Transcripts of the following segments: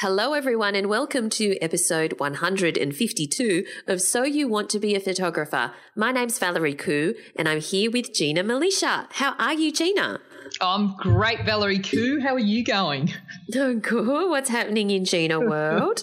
Hello, everyone, and welcome to episode 152 of So You Want to Be a Photographer. My name's Valerie Khoo, and I'm here with Gina Milicia. How are you, Gina? I'm great, Valerie Khoo. How are you going? Oh, cool. What's happening in Gina world?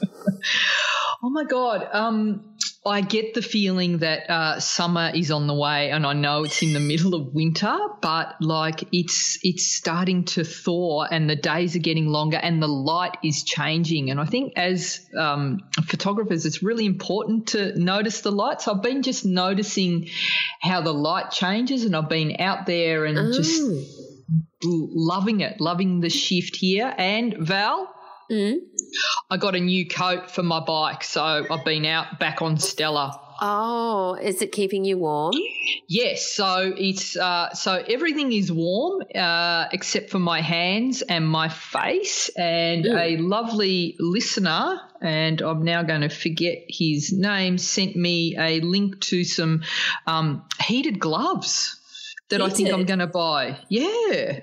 oh my God. Um, I get the feeling that uh, summer is on the way, and I know it's in the middle of winter, but like it's it's starting to thaw, and the days are getting longer, and the light is changing. And I think as um, photographers, it's really important to notice the lights. I've been just noticing how the light changes, and I've been out there and oh. just loving it, loving the shift here. And Val, Mm. I got a new coat for my bike, so I've been out back on Stella. Oh, is it keeping you warm? Yes. So it's uh, so everything is warm uh, except for my hands and my face. And mm. a lovely listener, and I'm now going to forget his name, sent me a link to some um, heated gloves that heated? I think I'm going to buy. Yeah.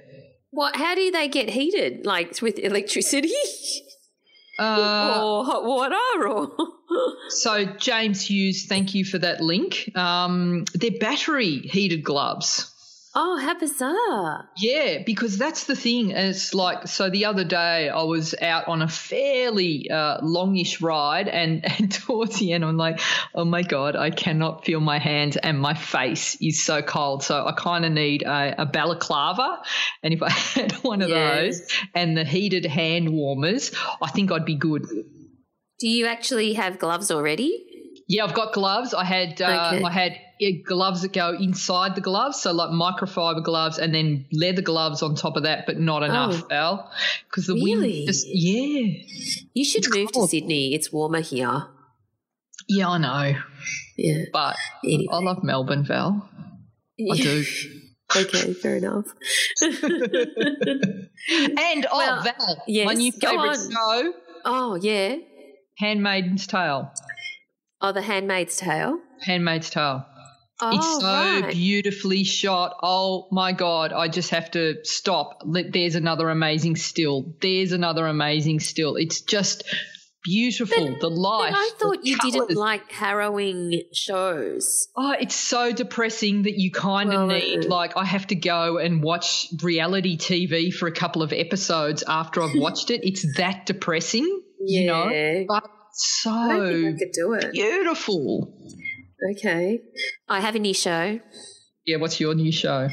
What? How do they get heated? Like with electricity? Uh, or hot water? Or so James Hughes, thank you for that link. Um, they're battery heated gloves. Oh, how bizarre. Yeah, because that's the thing. It's like, so the other day I was out on a fairly uh, longish ride, and, and towards the end, I'm like, oh my God, I cannot feel my hands, and my face is so cold. So I kind of need a, a, balaclava. And if I had one of those and the heated hand warmers, I think I'd be good. Do you actually have gloves already? Yeah, I've got gloves. I had uh, okay. I had gloves that go inside the gloves, so like microfiber gloves, and then leather gloves on top of that, but not enough, oh. Al. Because the really? wind just yeah. You should it's move cold. to Sydney. It's warmer here. Yeah, I know. Yeah, but anyway. I love Melbourne, Val. I do. okay, fair enough. and oh, well, Val, yes, my new favourite show. Oh yeah, Handmaid's Tale. Oh, The Handmaid's Tale. Handmaid's Tale. Oh, it's so right. beautifully shot. Oh my God. I just have to stop. There's another amazing still. There's another amazing still. It's just beautiful. But, the light. I thought you colours. didn't like harrowing shows. Oh, it's so depressing that you kind of well, need, uh, like, I have to go and watch reality TV for a couple of episodes after I've watched it. It's that depressing, yeah. you know? But so I could do it. Beautiful. Okay. I have a new show. Yeah, what's your new show?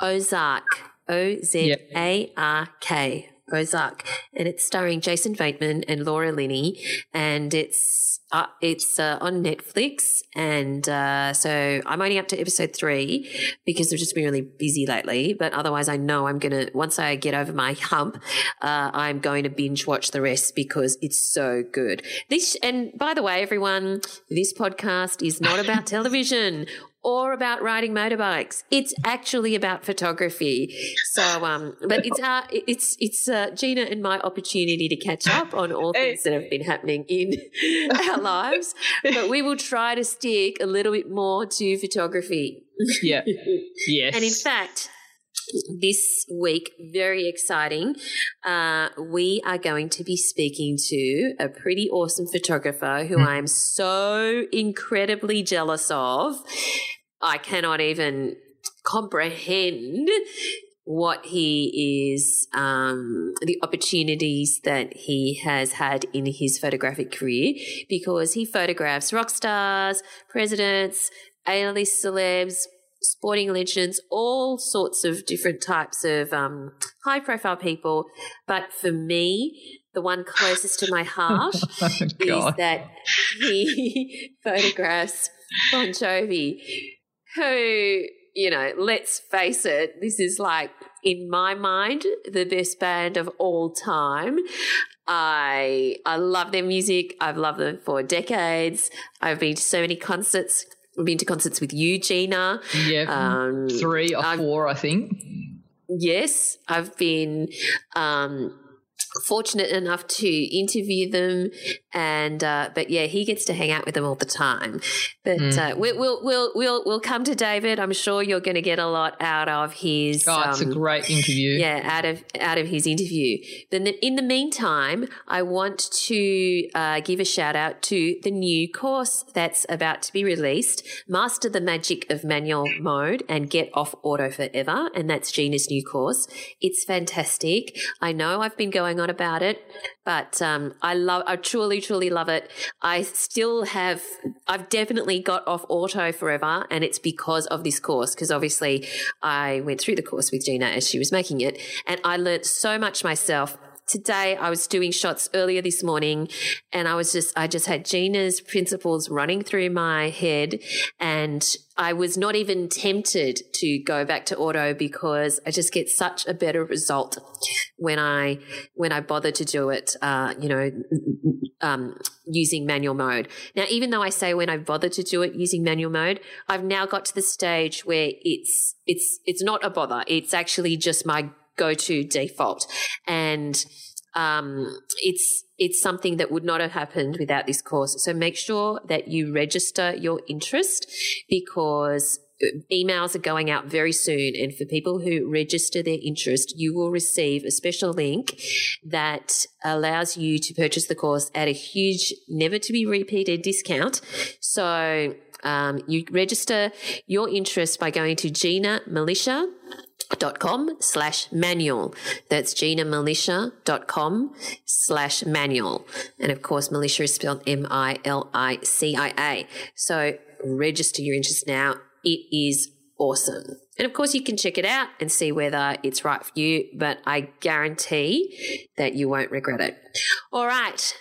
Ozark. O Z A R K. Ozark, and it's starring Jason Bateman and Laura Linney, and it's uh, it's uh, on Netflix, and uh, so I'm only up to episode three because I've just been really busy lately. But otherwise, I know I'm gonna once I get over my hump, uh, I'm going to binge watch the rest because it's so good. This and by the way, everyone, this podcast is not about television or about riding motorbikes. It's actually about photography. So, um, but it's uh, it's it's uh, Gina and my opportunity to catch up on all things that have been happening in our lives. But we will try to stick a little bit more to photography. Yeah. Yes. and in fact, this week, very exciting. Uh, we are going to be speaking to a pretty awesome photographer who mm. I am so incredibly jealous of. I cannot even comprehend what he is, um, the opportunities that he has had in his photographic career because he photographs rock stars, presidents, A-list celebs, sporting legends, all sorts of different types of um, high profile people. But for me, the one closest to my heart oh, is that he photographs Bon Jovi, who, you know, let's face it, this is like, in my mind, the best band of all time. I I love their music. I've loved them for decades. I've been to so many concerts. I've been to concerts with you, Gina. Yeah, um, three or I've, four, I think. Yes, I've been. Um, fortunate enough to interview them and uh, but yeah he gets to hang out with them all the time. But mm. uh, we, will we'll we'll we'll come to david. I'm sure you're going to get a lot out of his oh it's um, a great interview. yeah out of out of his interview. Then in the meantime i want to uh, give a shout out to the new course that's about to be released master the magic of manual mode and get off auto forever and that's gina's new course. It's fantastic. I know i've been going on about it, but um, I love, I truly, truly love it. I still have, I've definitely got off auto forever, and it's because of this course. Because obviously, I went through the course with Gina as she was making it, and I learned so much myself today I was doing shots earlier this morning and I was just, I just had Gina's principles running through my head and I was not even tempted to go back to auto because I just get such a better result when I, when I bother to do it, uh, you know, um, using manual mode. Now, even though I say when I bother to do it using manual mode, I've now got to the stage where it's, it's, it's not a bother. It's actually just my go to default. And um, it's it's something that would not have happened without this course. So make sure that you register your interest because uh, emails are going out very soon. And for people who register their interest, you will receive a special link that allows you to purchase the course at a huge, never to be repeated discount. So um, you register your interest by going to Gina Milicia dot com slash manual. That's GinaMilicia dot com slash manual. And of course, milicia is spelled M-I-L-I-C-I-A. So register your interest now. It is awesome. And of course, you can check it out and see whether it's right for you, but I guarantee that you won't regret it. All right.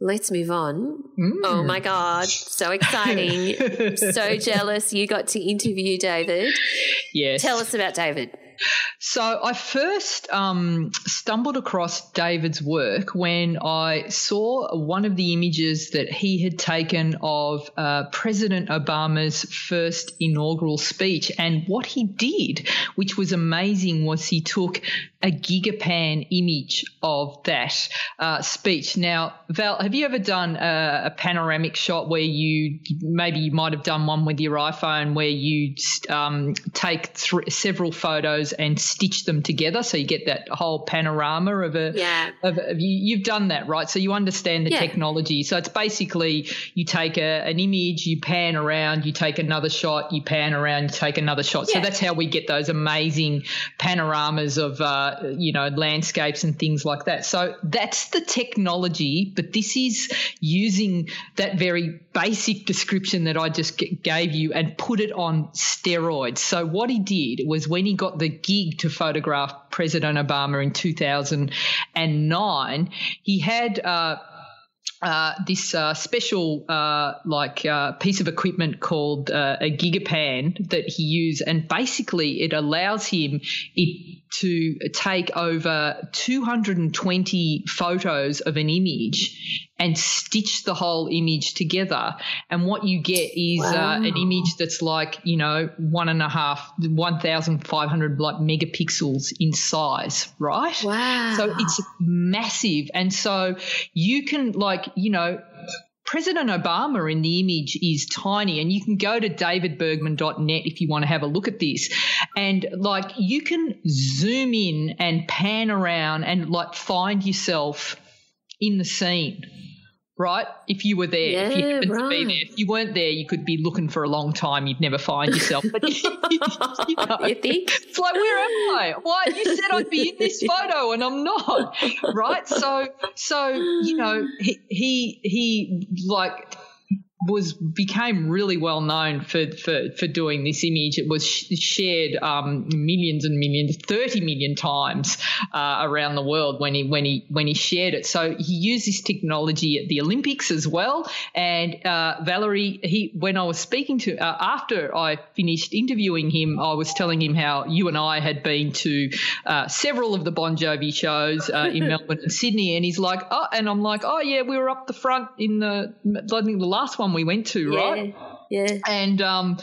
Let's move on. Mm. Oh my God. So exciting. so jealous you got to interview David. Yes. Tell us about David. So I first um, stumbled across David's work when I saw one of the images that he had taken of uh, President Obama's first inaugural speech. And what he did, which was amazing, was he took a gigapan image of that uh, speech. Now, Val, have you ever done a, a, panoramic shot where you maybe you might have done one with your iPhone where you um, take th- several photos and stitch them together so you get that whole panorama of a yeah of, of you, you've done that right so you understand the yeah. technology so it's basically you take a, an image you pan around you take another shot you pan around you take another shot yeah. so that's how we get those amazing panoramas of uh, you know, landscapes and things like that. So that's the technology, but this is using that very basic description that I just gave you and put it on steroids. So what he did was when he got the gig to photograph President Obama in 2009, he had, uh, uh, this uh, special uh, like uh, piece of equipment called uh, a gigapan that he used, and basically it allows him it to take over 220 photos of an image and stitch the whole image together. And what you get is wow. uh, an image that's like, you know, one and a half, 1,500 like megapixels in size, right? Wow. So it's massive. And so you can like, you know, President Obama in the image is tiny, and you can go to davidbergman.net if you want to have a look at this. And like you can zoom in and pan around and like find yourself in the scene right? If you were there, yeah, if you happened right. to be there, if you weren't there, you could be looking for a long time. You'd never find yourself. But you, know, you think it's like, where am I? Why you said I'd be in this photo and I'm not, right? So, so you know, he he, he like was became really well known for for, for doing this image. It was sh- shared um, millions and millions, thirty million times uh, around the world when he when he when he shared it. So he used this technology at the Olympics as well. And uh, Valerie, he when I was speaking to uh, after I finished interviewing him, I was telling him how you and I had been to uh, several of the Bon Jovi shows uh, in Melbourne and Sydney, and he's like, oh, and I'm like, oh yeah, we were up the front in the I think the last one we went to, right? Yeah. And um,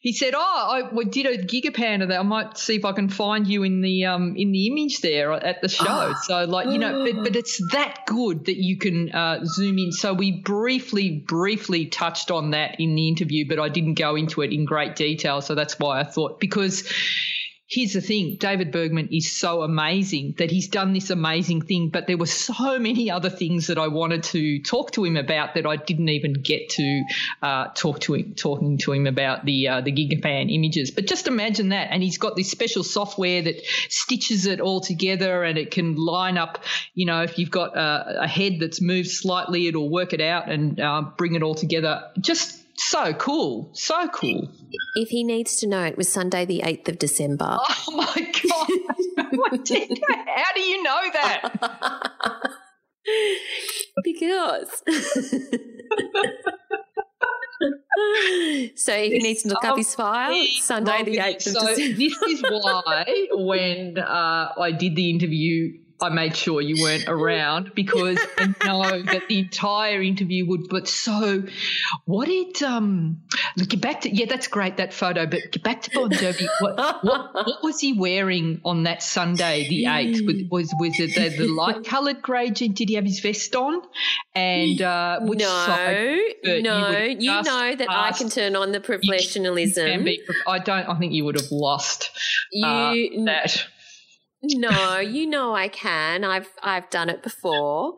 he said, "Oh, I did a gigapan of that. I might see if I can find you in the um in the image there at the show." Oh. So, like you know, but, but it's that good that you can uh, zoom in. So we briefly, briefly touched on that in the interview, but I didn't go into it in great detail. So that's why I thought because here's the thing David Bergman is so amazing that he's done this amazing thing, but there were so many other things that I wanted to talk to him about that I didn't even get to uh, talk to him, talking to him about the uh, the Gigapan images. But just imagine that, and he's got this special software that stitches it all together, and it can line up. You know, if you've got a, a head that's moved slightly, it'll work it out and uh, bring it all together. Just so cool. So cool. If he needs to know, it was Sunday, the 8th of December. Oh my God. How do you know that? because. so if he needs to look up his file, Sunday the 8th of so December. this is why when uh, I did the interview I made sure you weren't around because I know that the entire interview would. But so, what did um get back to? Yeah, that's great that photo. But get back to Bon Jovi. What, what, what was he wearing on that Sunday, the eighth? Was was it the, the light coloured grey jean? Did he have his vest on? And uh, which no, no, you, you know that I can turn on the professionalism. Be, I don't. I think you would have lost uh, you, that. No, you know I can. I've I've done it before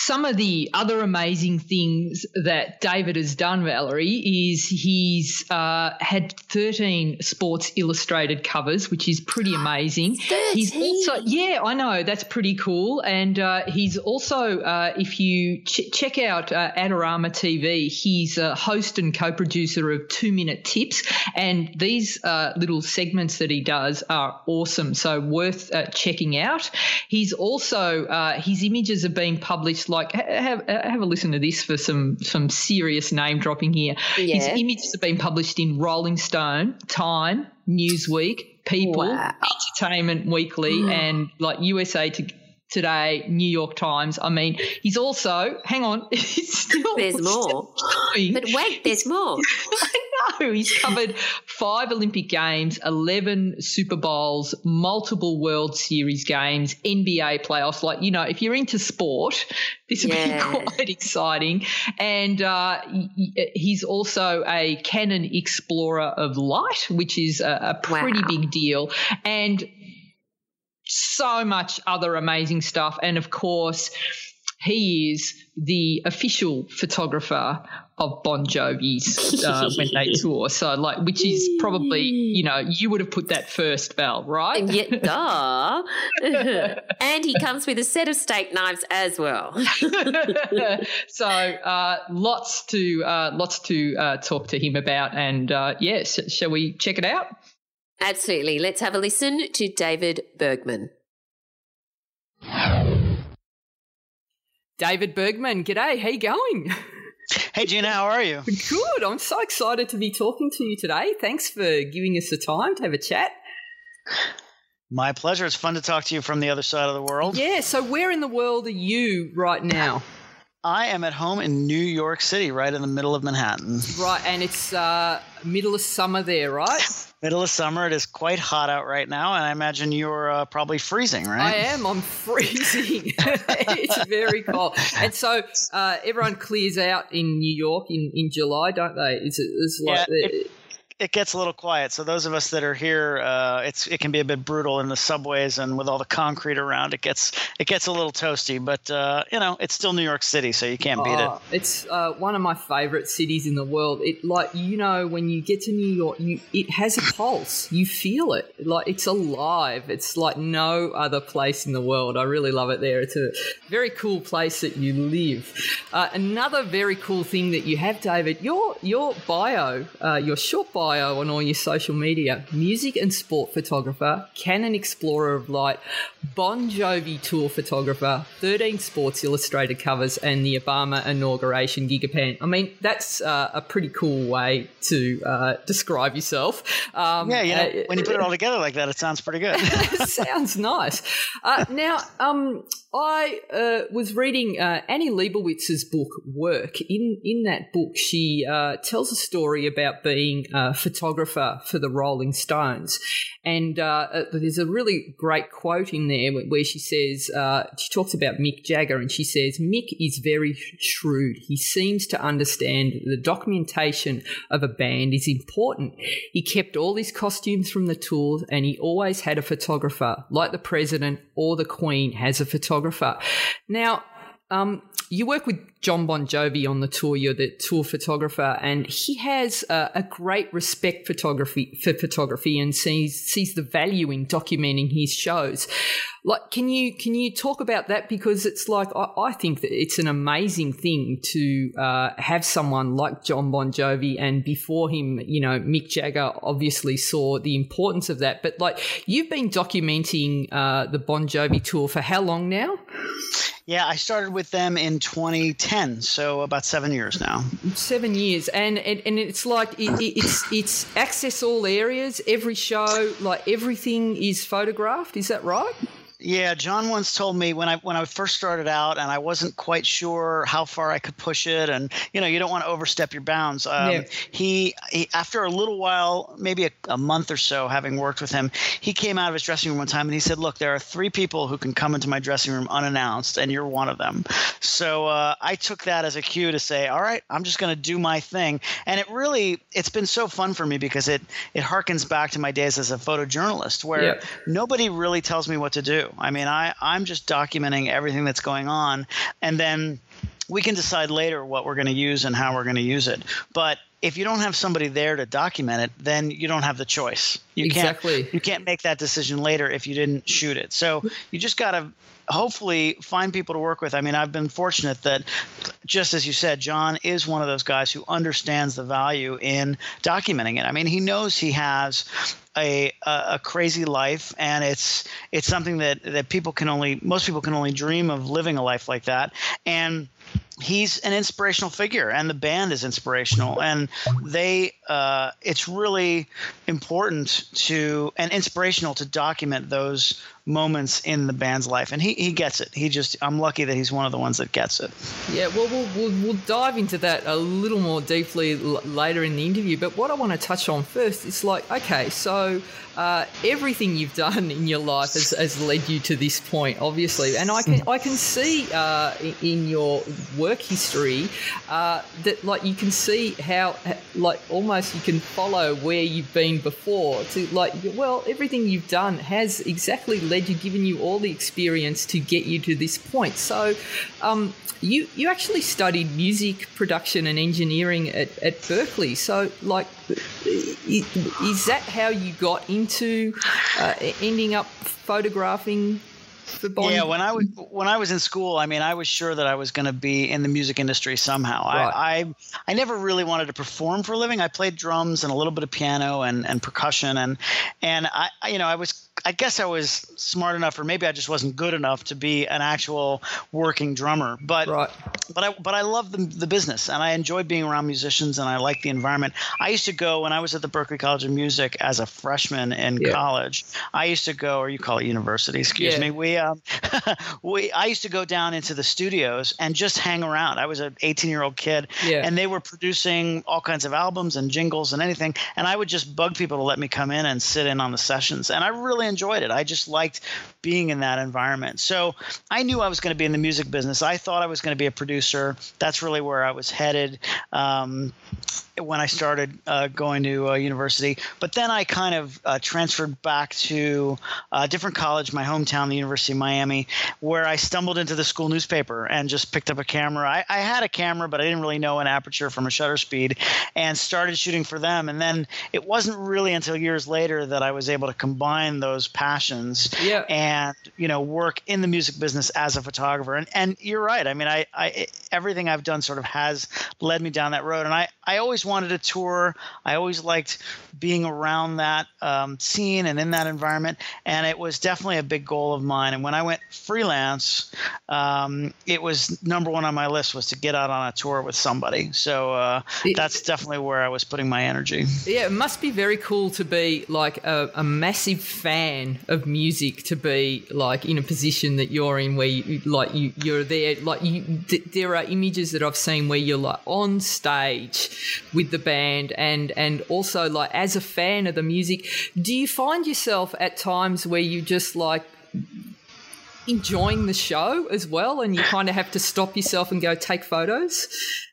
some of the other amazing things that David has done, Valerie, is he's uh, had 13 Sports Illustrated covers, which is pretty amazing. 13. He's also, yeah, I know, that's pretty cool. And uh, he's also, uh, if you ch- check out uh, Adorama TV, he's a host and co producer of Two Minute Tips. And these uh, little segments that he does are awesome, so worth uh, checking out. He's also, uh, his images are being published like have have a listen to this for some some serious name dropping here. Yeah. His images have been published in Rolling Stone, Time, Newsweek, People, wow. Entertainment Weekly, hmm. and like USA to Today, New York Times. I mean, he's also, hang on, he's still. There's more. But wait, there's more. I know. He's covered five Olympic Games, 11 Super Bowls, multiple World Series games, NBA playoffs. Like, you know, if you're into sport, this would yeah. be quite exciting. And uh, he's also a Canon Explorer of Light, which is a, a pretty wow. big deal. And so much other amazing stuff. And of course, he is the official photographer of Bon Jovi's uh, when they tour. So, like, which is probably, you know, you would have put that first, Val, right? Yeah, duh. and he comes with a set of steak knives as well. so, uh, lots to uh, lots to uh, talk to him about, and uh, yeah, sh- shall we check it out? Absolutely. Let's have a listen to David Bergman. David Bergman, g'day. How you going? Hey Gina, how are you? Good. I'm so excited to be talking to you today. Thanks for giving us the time to have a chat. My pleasure. It's fun to talk to you from the other side of the world. Yeah. So, where in the world are you right now? I am at home in New York City, right in the middle of Manhattan. Right, and it's uh, middle of summer there, right? Middle of summer. It is quite hot out right now, and I imagine you're uh, probably freezing, right? I am. I'm freezing. it's very cold, and so uh, everyone clears out in New York in, in July, don't they? It's, it's like yeah, it, it gets a little quiet. So those of us that are here, uh, it's it can be a bit brutal in the subways and with all the concrete around. It gets it gets a little toasty, but uh, you know it's still New York City, so you can't beat it. Oh, It's uh, one of my favorite cities in the world. It like you know when you get to New York, you it has a pulse. You feel it like it's alive. It's like no other place in the world. I really love it there. It's a very cool place that you live. Uh, another very cool thing that you have, David, your your bio, uh, your short bio on all your social media: music and sport photographer, Canon Explorer of Light, Bon Jovi tour photographer, 13 Sports Illustrated covers, and the Obama inauguration gigapan. I mean, that's uh, a pretty cool way to uh, describe yourself. Um, Yeah, you know, uh, when you put it all together like that, it sounds pretty good. sounds nice. Uh, now, um, I uh, was reading uh, Annie Leibovitz's book Work. In in that book, she uh, tells a story about being a photographer for the Rolling Stones, and uh, uh, there's a really great quote in there where she says uh, she talks about Mick Jagger, and she says Mick is very shrewd. He seems to understand the documentation of a band is important. He kept all his costumes from the tours, and he always had a photographer, like the president or the Queen has a photographer. Now, um, you work with John Bon Jovi on the tour. You're the tour photographer, and he has a, a great respect photography for photography and sees sees the value in documenting his shows. Like, can you can you talk about that because it's like I, I think that it's an amazing thing to uh, have someone like John Bon Jovi, and before him, you know, Mick Jagger obviously saw the importance of that. But like, you've been documenting uh, the Bon Jovi tour for how long now? yeah, I started with them in 2010, so about seven years now. Seven years, and and, and it's like it- it's it's access all areas, every show, like everything is photographed. Is that right? Yeah, John once told me when I when I first started out, and I wasn't quite sure how far I could push it, and you know, you don't want to overstep your bounds. Um, Yeah. he, he, after a little while, maybe a, a month or so, having worked with him, he came out of his dressing room one time and he said, "Look, there are three people who can come into my dressing room unannounced, and you're one of them." So uh, I took that as a cue to say, "All right, I'm just going to do my thing," and it really, it's been so fun for me because it it harkens back to my days as a photojournalist, where Yeah. nobody really tells me what to do. I mean, I, I'm just documenting everything that's going on, and then we can decide later what we're going to use and how we're going to use it. But if you don't have somebody there to document it, then you don't have the choice. You Exactly. can't you can't make that decision later if you didn't shoot it. So you just got to hopefully find people to work with. I mean, I've been fortunate that just as you said, John is one of those guys who understands the value in documenting it. I mean, he knows he has a, a a crazy life and it's it's something that that people can only most people can only dream of living a life like that and he's an inspirational figure and the band is inspirational and they uh, it's really important to and inspirational to document those moments in the band's life and he, he gets it he just i'm lucky that he's one of the ones that gets it Yeah, well, we'll, we'll, we'll dive into that a little more deeply l- later in the interview. But what I want to touch on first is like, okay, so uh, everything you've done in your life has, has led you to this point, obviously, and I can I can see uh, in your work history uh, that like you can see how like almost you can follow where you've been before to like well everything you've done has exactly led you given you all the experience to get you to this point so um, you you actually studied music production and engineering at, at Berklee. So, like, is that how you got into uh, ending up photographing? Yeah, when I was when I was in school, I mean, I was sure that I was going to be in the music industry somehow. Right. I, I I never really wanted to perform for a living. I played drums and a little bit of piano and, and percussion and and I- you know I was I guess I was smart enough, or maybe I just wasn't good enough to be an actual working drummer. But Right. but I but I love the, the business and I enjoy being around musicians and I like the environment. I used to go when I was at the Berklee College of Music as a freshman in Yeah. college. I used to go, or you call it university, excuse Yeah. me. We um, we I used to go down into the studios and just hang around. I was an 18 year old kid, Yeah. and they were producing all kinds of albums and jingles and anything, and I would just bug people to let me come in and sit in on the sessions, and I really enjoyed it. I just liked being in that environment. So I knew I was going to be in the music business. I thought I was going to be a producer. That's really where I was headed. Um, when I started uh, going to uh, university. But then I kind of uh, transferred back to a different college, my hometown, the University of Miami, where I stumbled into the school newspaper and just picked up a camera. I, I had a camera, but I didn't really know an aperture from a shutter speed and started shooting for them. And then it wasn't really until years later that I was able to combine those passions yeah. and, you know, work in the music business as a photographer. And, and you're right. I mean, I, I everything I've done sort of has led me down that road. And I, I always wanted to tour. I always liked being around that um, scene and in that environment, and it was definitely a big goal of mine. And when I went freelance, um, it was number one on my list was to get out on a tour with somebody. So uh, that's definitely where I was putting my energy. Yeah, it must be very cool to be like a, a massive fan of music to be like in a position that you're in where you like you you're there like you th- there are images that I've seen where you're like on stage with the band and and also like as a fan of the music do you find yourself at times where you just like enjoying the show as well and you kind of have to stop yourself and go take photos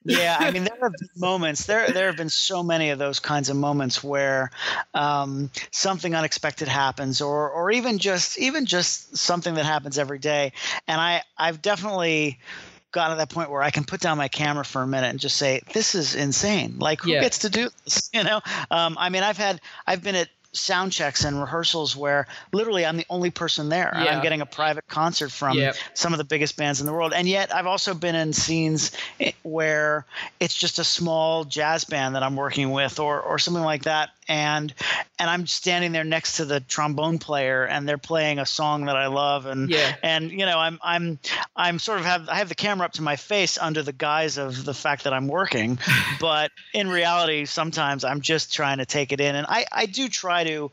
yeah i mean there have been moments there there have been so many of those kinds of moments where um, something unexpected happens or or even just even just something that happens every day and i i've definitely got to that point where I can put down my camera for a minute and just say, "This is insane! Like, who yeah. gets to do this?" You know. Um, I mean, I've had, I've been at sound checks and rehearsals where literally I'm the only person there. Yeah. I'm getting a private concert from yep. some of the biggest bands in the world. And yet I've also been in scenes eh, where it's just a small jazz band that I'm working with or or something like that and and I'm standing there next to the trombone player and they're playing a song that I love and yeah. and you know I'm I'm I'm sort of have I have the camera up to my face under the guise of the fact that I'm working but in reality sometimes I'm just trying to take it in and I I do try to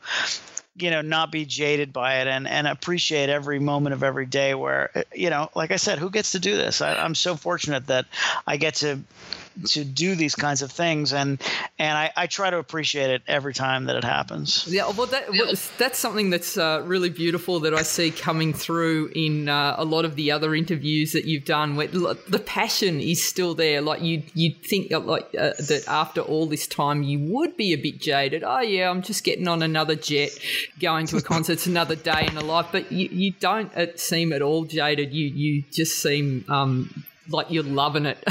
you know not be jaded by it and and appreciate every moment of every day where you know like i said who gets to do this I, i'm so fortunate that i get to to do these kinds of things and and I, I try to appreciate it every time that it happens. Yeah well that that's something that's uh, really beautiful that I see coming through in uh, a lot of the other interviews that you've done. Where the passion is still there. Like you you think like uh, that after all this time you would be a bit jaded. Oh yeah I'm just getting on another jet going to a concert it's another day in the life. But you, you don't uh, seem at all jaded. You you just seem um, like you're loving it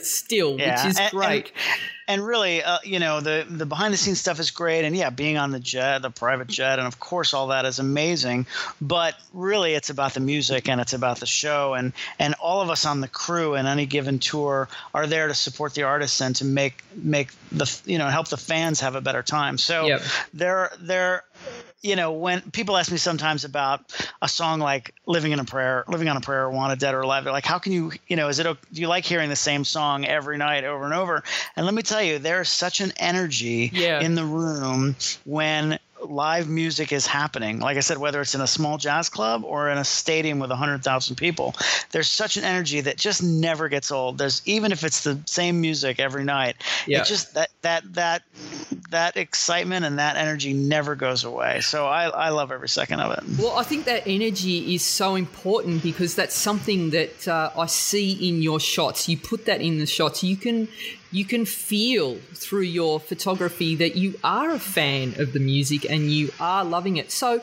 still, yeah. which is and, great. And, and really, uh, you know, the the behind the scenes stuff is great, and yeah, being on the jet, the private jet, and of course all that is amazing. But really, it's about the music and it's about the show, and and all of us on the crew in any given tour are there to support the artists and to make make the you know help the fans have a better time. So yep. there there you know, when people ask me sometimes about a song like "Living in a Prayer," "Living on a Prayer," "Wanted Dead or Alive," they're like, "How can you, you know, is it? Do you like hearing the same song every night over and over?" And let me tell you, there's such an energy yeah. in the room when live music is happening. Like I said, whether it's in a small jazz club or in a stadium with 100,000 people, there's such an energy that just never gets old. There's even if it's the same music every night, yeah. it just that that that that excitement and that energy never goes away. So I, I love every second of it. Well, I think that energy is so important because that's something that uh, I see in your shots. You put that in the shots. You can you can feel through your photography that you are a fan of the music and you are loving it. So,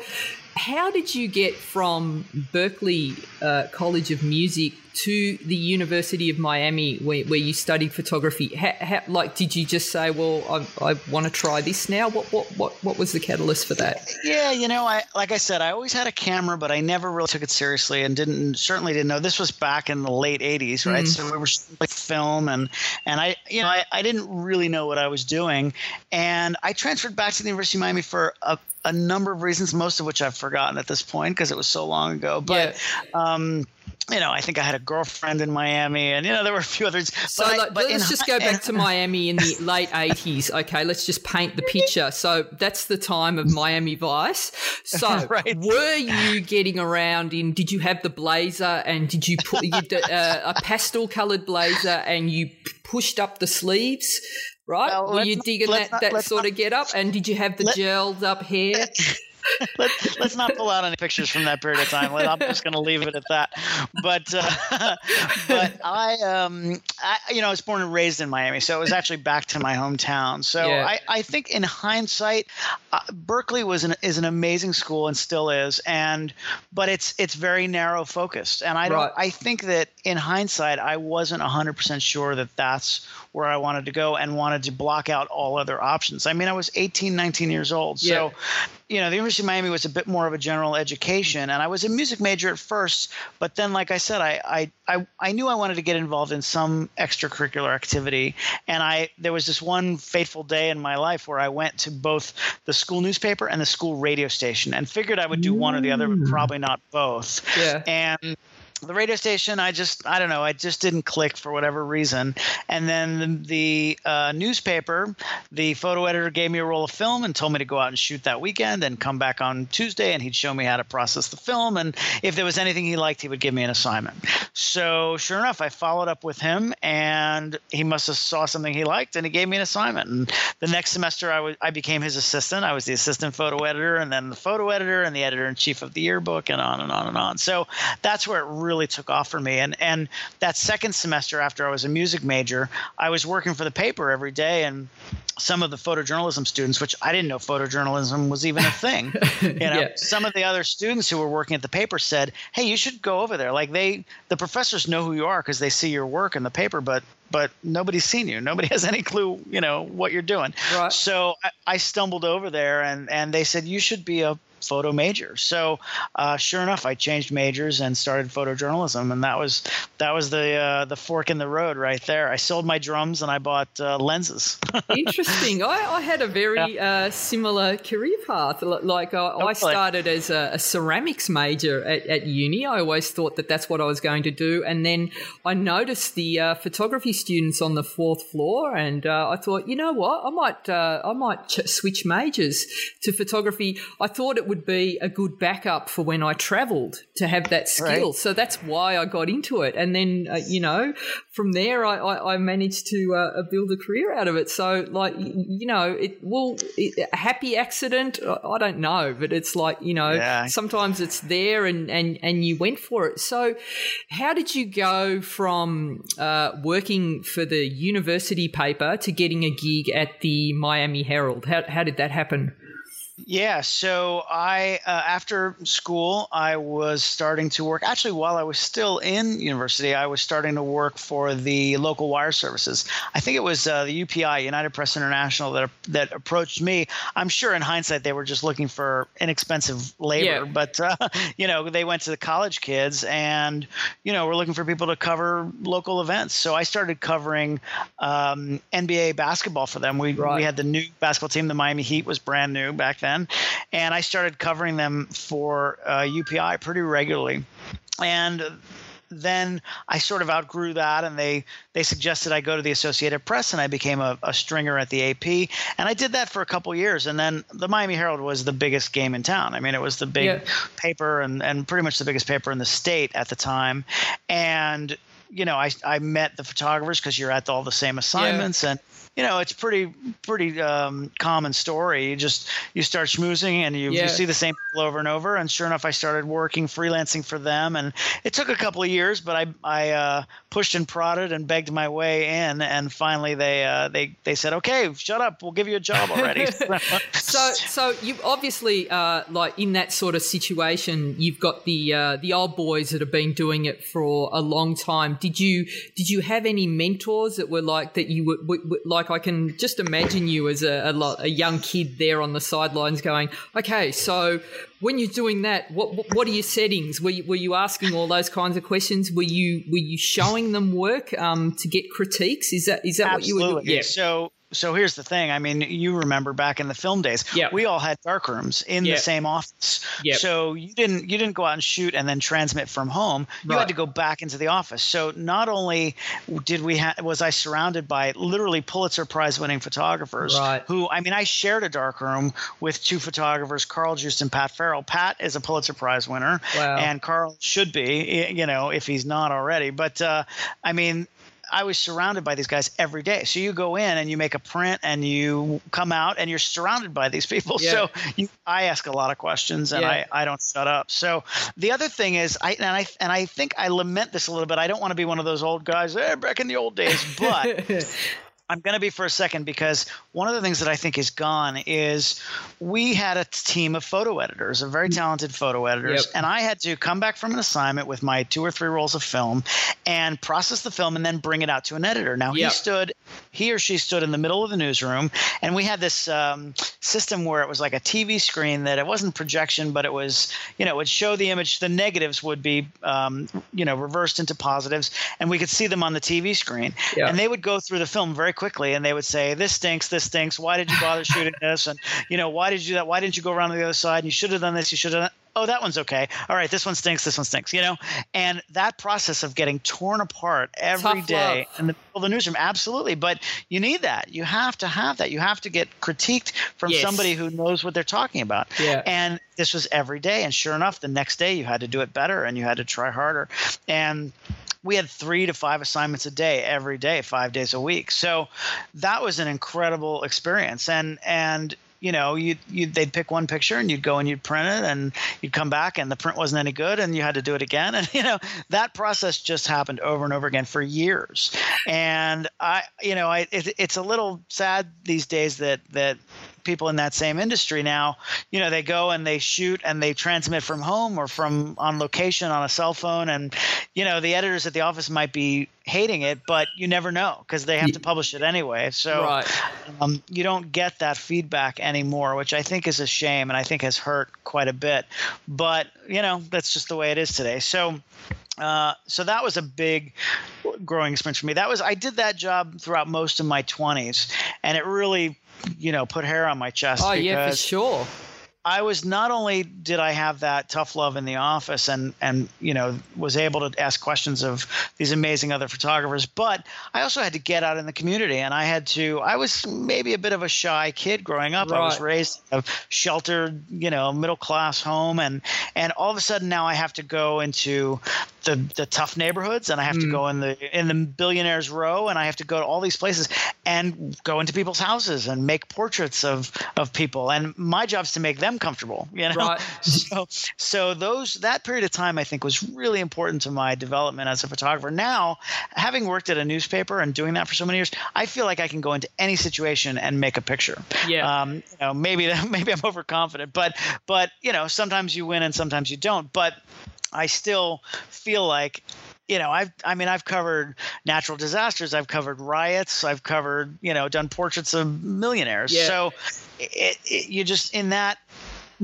how did you get from Berklee uh, College of Music to the University of Miami, where, where you studied photography? How, how, like, did you just say, "Well, I, I want to try this now"? What, what, what, what was the catalyst for that? Yeah, you know, I like I said, I always had a camera, but I never really took it seriously, and didn't certainly didn't know this was back in the late '80s, right? Mm. So we were like film, and and I, you know, I, I didn't really know what I was doing, and I transferred back to the University of Miami for a a number of reasons, most of which I've forgotten at this point because it was so long ago. But yeah. um, you know, I think I had a girlfriend in Miami, and you know, there were a few others. So but like, I, but let's just go back to Miami in the late '80s. Okay, let's just paint the picture. So that's the time of Miami Vice. So right. were you getting around in? Did you have the blazer, and did you put you, uh, a pastel-colored blazer, and you pushed up the sleeves? Right? Well, Were you digging that, not, that sort not, of get up? And did you have the gelled up hair? Let's, let's not pull out any pictures from that period of time. I'm just going to leave it at that. But uh, but I um I, you know I was born and raised in Miami, so it was actually back to my hometown. So yeah. I, I think in hindsight, uh, Berklee was an is an amazing school and still is, and but it's it's very narrow focused, and I don't right. I think that in hindsight I wasn't hundred percent sure that that's where I wanted to go and wanted to block out all other options. I mean I was 18, 19 years old, so. Yeah you know, the University of Miami was a bit more of a general education, and I was a music major at first, but then, like I said, I I I, I knew I wanted to get involved in some extracurricular activity, and I there was this one fateful day in my life where I went to both the school newspaper and the school radio station, and figured I would do one or the other, but mm. probably not both. Yeah. And the radio station i just i don't know i just didn't click for whatever reason. And then the, the uh, newspaper the photo editor gave me a roll of film and told me to go out and shoot that weekend and come back on tuesday and he'd show me how to process the film and if there was anything he liked he would give me an assignment. So sure enough i followed up with him and he must have saw something he liked and he gave me an assignment. And the next semester i was i became his assistant. I was the assistant photo editor and then the photo editor and the editor in chief of the yearbook and on and on and on. So that's where it really really took off for me. And and that second semester after I was a music major, I was working for the paper every day and some of the photojournalism students, which I didn't know photojournalism was even a thing. you know, yeah. some of the other students who were working at the paper said, "Hey, you should go over there." Like they, the professors know who you are because they see your work in the paper, but but nobody's seen you. Nobody has any clue, you know, what you're doing. Right. So I, I stumbled over there, and and they said you should be a photo major. So, uh, sure enough, I changed majors and started photojournalism, and that was that was the uh, the fork in the road right there. I sold my drums and I bought uh, lenses. Interesting. I, I, had a very yeah. Uh, similar career path. Like uh, I started as a, a ceramics major at, at, uni. I always thought that that's what I was going to do, and then I noticed the uh, photography students on the fourth floor, and I thought, you know what, I might I might ch- switch majors to photography. I thought it would be a good backup for when I traveled to have that skill. Right. So that's why I got into it. And then, uh, you know, from there, I, I, I managed to uh, build a career out of it. So, like, you know, it will, it, a happy accident, I don't know, but it's like, you know, yeah. sometimes it's there and, and, and you went for it. So, how did you go from uh, for the university paper to getting a gig at the Miami Herald? How, how did that happen? Yeah, so I uh, after school I was starting to work. Actually, while I was still in university, I was starting to work for the local wire services. I think it was uh, the UPI, United Press International, that that approached me. I'm sure in hindsight they were just looking for inexpensive labor, yeah. but uh, you know they went to the college kids and you know we're looking for people to cover local events. So I started covering um, NBA basketball for them. We right. we had the new basketball team, the Miami Heat was brand new back then then, and I started covering them for uh, UPI pretty regularly. And then I sort of outgrew that, and they they suggested I go to the Associated Press, and I became a, a stringer at the AP, and I did that for a couple years, and then the Miami Herald was the biggest game in town. I mean, it was the big yeah. paper and and pretty much the biggest paper in the state at the time, and you know, I I met the photographers because you're at all the same assignments, yeah. and you know, it's pretty pretty um, common story. You just you start schmoozing and you, yeah. you see the same people over and over. And sure enough, I started working freelancing for them, and it took a couple of years, but I I uh, pushed and prodded and begged my way in, and finally they uh, they they said, okay, shut up, we'll give you a job already. so so you obviously uh, like in that sort of situation, you've got the uh, the old boys that have been doing it for a long time. Did you did you have any mentors that were like that you were, were like like I can just imagine you as a, a, a young kid there on the sidelines going, okay, so when you're doing that, what what are your settings? Were you, were you asking all those kinds of questions? Were you were you showing them work um, to get critiques? Is that is that Absolutely. what you were doing? Yeah. So so here's the thing. I mean, you remember back in the film days, yep. we all had dark rooms in yep. the same office. Yep. So you didn't you didn't go out and shoot and then transmit from home. You right. had to go back into the office. So not only did we ha- was I surrounded by literally Pulitzer Prize winning photographers right. who I mean I shared a dark room with two photographers, Carl Juste and Pat Farrell. Pat is a Pulitzer Prize winner, wow. and Carl should be, you know, if he's not already. But uh, I mean I was surrounded by these guys every day. So you go in and you make a print and you come out and you're surrounded by these people. Yeah. So you, I ask a lot of questions and yeah. I, I don't shut up. So the other thing is I and I and I think I lament this a little bit. I don't want to be one of those old guys, hey, back in the old days, but I'm going to be for a second because one of the things that I think is gone is we had a team of photo editors, a very talented photo editors, yep. and I had to come back from an assignment with my two or three rolls of film and process the film and then bring it out to an editor. Now yep. he stood, he or she stood in the middle of the newsroom, and we had this um, system where it was like a TV screen that it wasn't projection, but it was, you know, it would show the image. The negatives would be, um, you know, reversed into positives, and we could see them on the TV screen. Yep. And they would go through the film very quickly and they would say, This stinks, this stinks. Why did you bother shooting this? And, you know, why did you do that? Why didn't you go around to the other side? And you should have done this, you should have done oh that one's okay all right this one stinks this one stinks you know and that process of getting torn apart every Tough day love. in the of the newsroom absolutely but you need that you have to have that you have to get critiqued from yes. somebody who knows what they're talking about yeah. and this was every day and sure enough the next day you had to do it better and you had to try harder and we had three to five assignments a day every day five days a week. So that was an incredible experience. And and you know, you you they'd pick one picture and you'd go and you'd print it and you'd come back and the print wasn't any good and you had to do it again. And you know that process just happened over and over again for years. And I, you know, I it, it's a little sad these days that that people in that same industry now, you know, they go and they shoot and they transmit from home or from on location on a cell phone. And, you know, the editors at the office might be hating it, but you never know because they have to publish it anyway. So right. um, you don't get that feedback anymore, which I think is a shame and I think has hurt quite a bit. But, you know, that's just the way it is today. So, uh, so that was a big growing experience for me. That was I did that job throughout most of my 20s, and it really you know, put hair on my chest. Oh yeah, for sure. I was not only did I have that tough love in the office and and you know was able to ask questions of these amazing other photographers, but I also had to get out in the community and I had to I was maybe a bit of a shy kid growing up. Right. I was raised in a sheltered, you know, middle class home and and all of a sudden now I have to go into the the tough neighborhoods and I have mm. to go in the in the billionaires row and I have to go to all these places and go into people's houses and make portraits of of people and my job is to make them comfortable you know? Right. so so those that period of time I think was really important to my development as a photographer. Now having worked at a newspaper and doing that for so many years I feel like I can go into any situation and make a picture. Yeah. Um, you know maybe maybe I'm overconfident but but you know sometimes you win and sometimes you don't. But I still feel like you know i've i mean i've covered natural disasters i've covered riots i've covered you know done portraits of millionaires. Yeah. so it, it, you just in that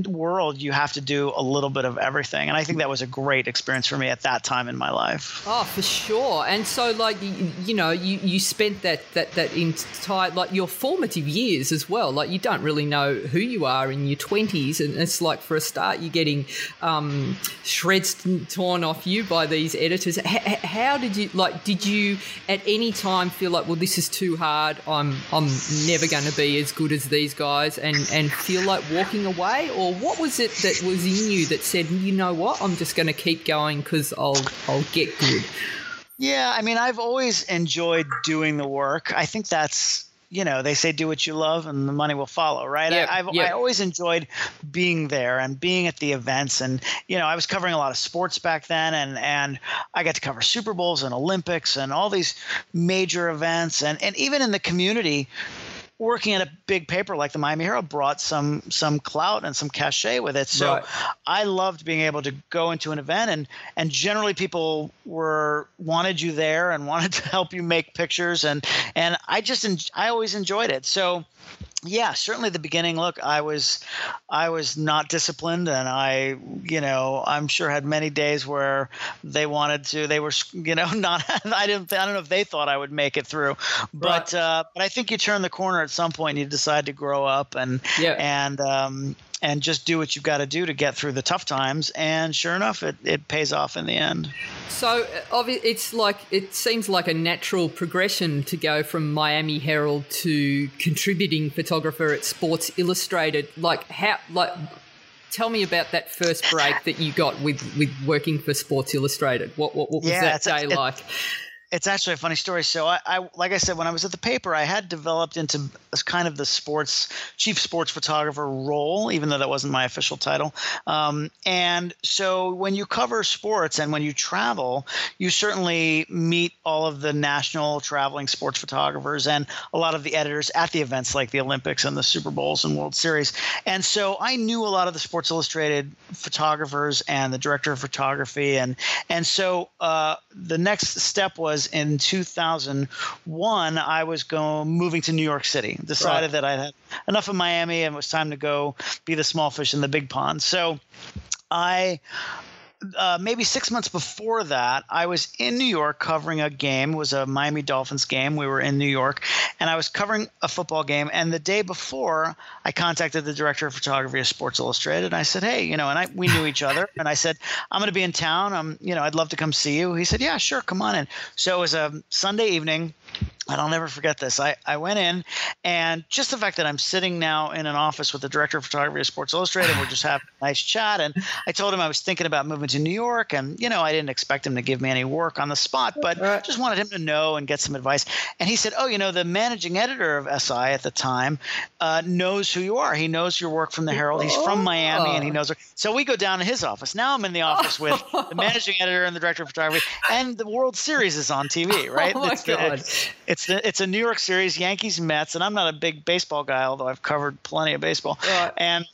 world, you have to do a little bit of everything. And I think that was a great experience for me at that time in my life. Oh, for sure. And so, like, you, you know, you, you spent that, that, that entire, like, your formative years as well. Like, you don't really know who you are in your 20s. And it's like, for a start, you're getting um, shreds torn off you by these editors. H- how did you, like, did you at any time feel like, well, this is too hard. I'm, I'm never going to be as good as these guys and, and feel like walking away? Or or what was it that was in you that said, you know what, I'm just going to keep going because I'll I'll get good? Yeah, I mean, I've always enjoyed doing the work. I think that's you know they say do what you love and the money will follow right yep, I, have yep. I always enjoyed being there and being at the events and you know i was covering a lot of sports back then and and i got to cover super bowls and olympics and all these major events and and even in the community working at a big paper like the Miami Herald brought some some clout and some cachet with it. So right. I loved being able to go into an event and and generally people were wanted you there and wanted to help you make pictures and and I just I always enjoyed it. So yeah certainly the beginning look i was i was not disciplined and i you know i'm sure had many days where they wanted to they were you know not i didn't i don't know if they thought i would make it through but right. uh, but i think you turn the corner at some point and you decide to grow up and yeah. and um and just do what you've got to do to get through the tough times. And sure enough, it, it pays off in the end. So it's like it seems like a natural progression to go from Miami Herald to contributing photographer at Sports Illustrated. Like how like tell me about that first break that you got with with working for Sports Illustrated. What what, what was yeah, that day like? It's actually a funny story. So I, I, like I said, when I was at the paper, I had developed into kind of the sports chief sports photographer role, even though that wasn't my official title. Um, and so when you cover sports and when you travel, you certainly meet all of the national traveling sports photographers and a lot of the editors at the events like the Olympics and the Super Bowls and World Series. And so I knew a lot of the Sports Illustrated photographers and the director of photography, and and so uh, the next step was was in 2001. I was going moving to New York City. Decided right. that I had enough of Miami and it was time to go be the small fish in the big pond. So I uh, maybe six months before that, I was in New York covering a game. It was a Miami Dolphins game. We were in New York, and I was covering a football game. And the day before, I contacted the director of photography of Sports Illustrated. And I said, "Hey, you know," and I we knew each other. And I said, "I'm going to be in town. I'm, you know, I'd love to come see you." He said, "Yeah, sure, come on in." So it was a Sunday evening and I'll never forget this. I, I went in, and just the fact that I'm sitting now in an office with the director of photography of Sports Illustrated, and we're just having a nice chat. And I told him I was thinking about moving to New York, and you know I didn't expect him to give me any work on the spot, but just wanted him to know and get some advice. And he said, "Oh, you know, the managing editor of SI at the time uh, knows who you are. He knows your work from the Herald. He's from Miami, and he knows." Her. So we go down to his office. Now I'm in the office with the managing editor and the director of photography, and the World Series is on TV. Right? Oh my it's god! It's the, it's a New York Series, Yankees, Mets, and I'm not a big baseball guy, although I've covered plenty of baseball. And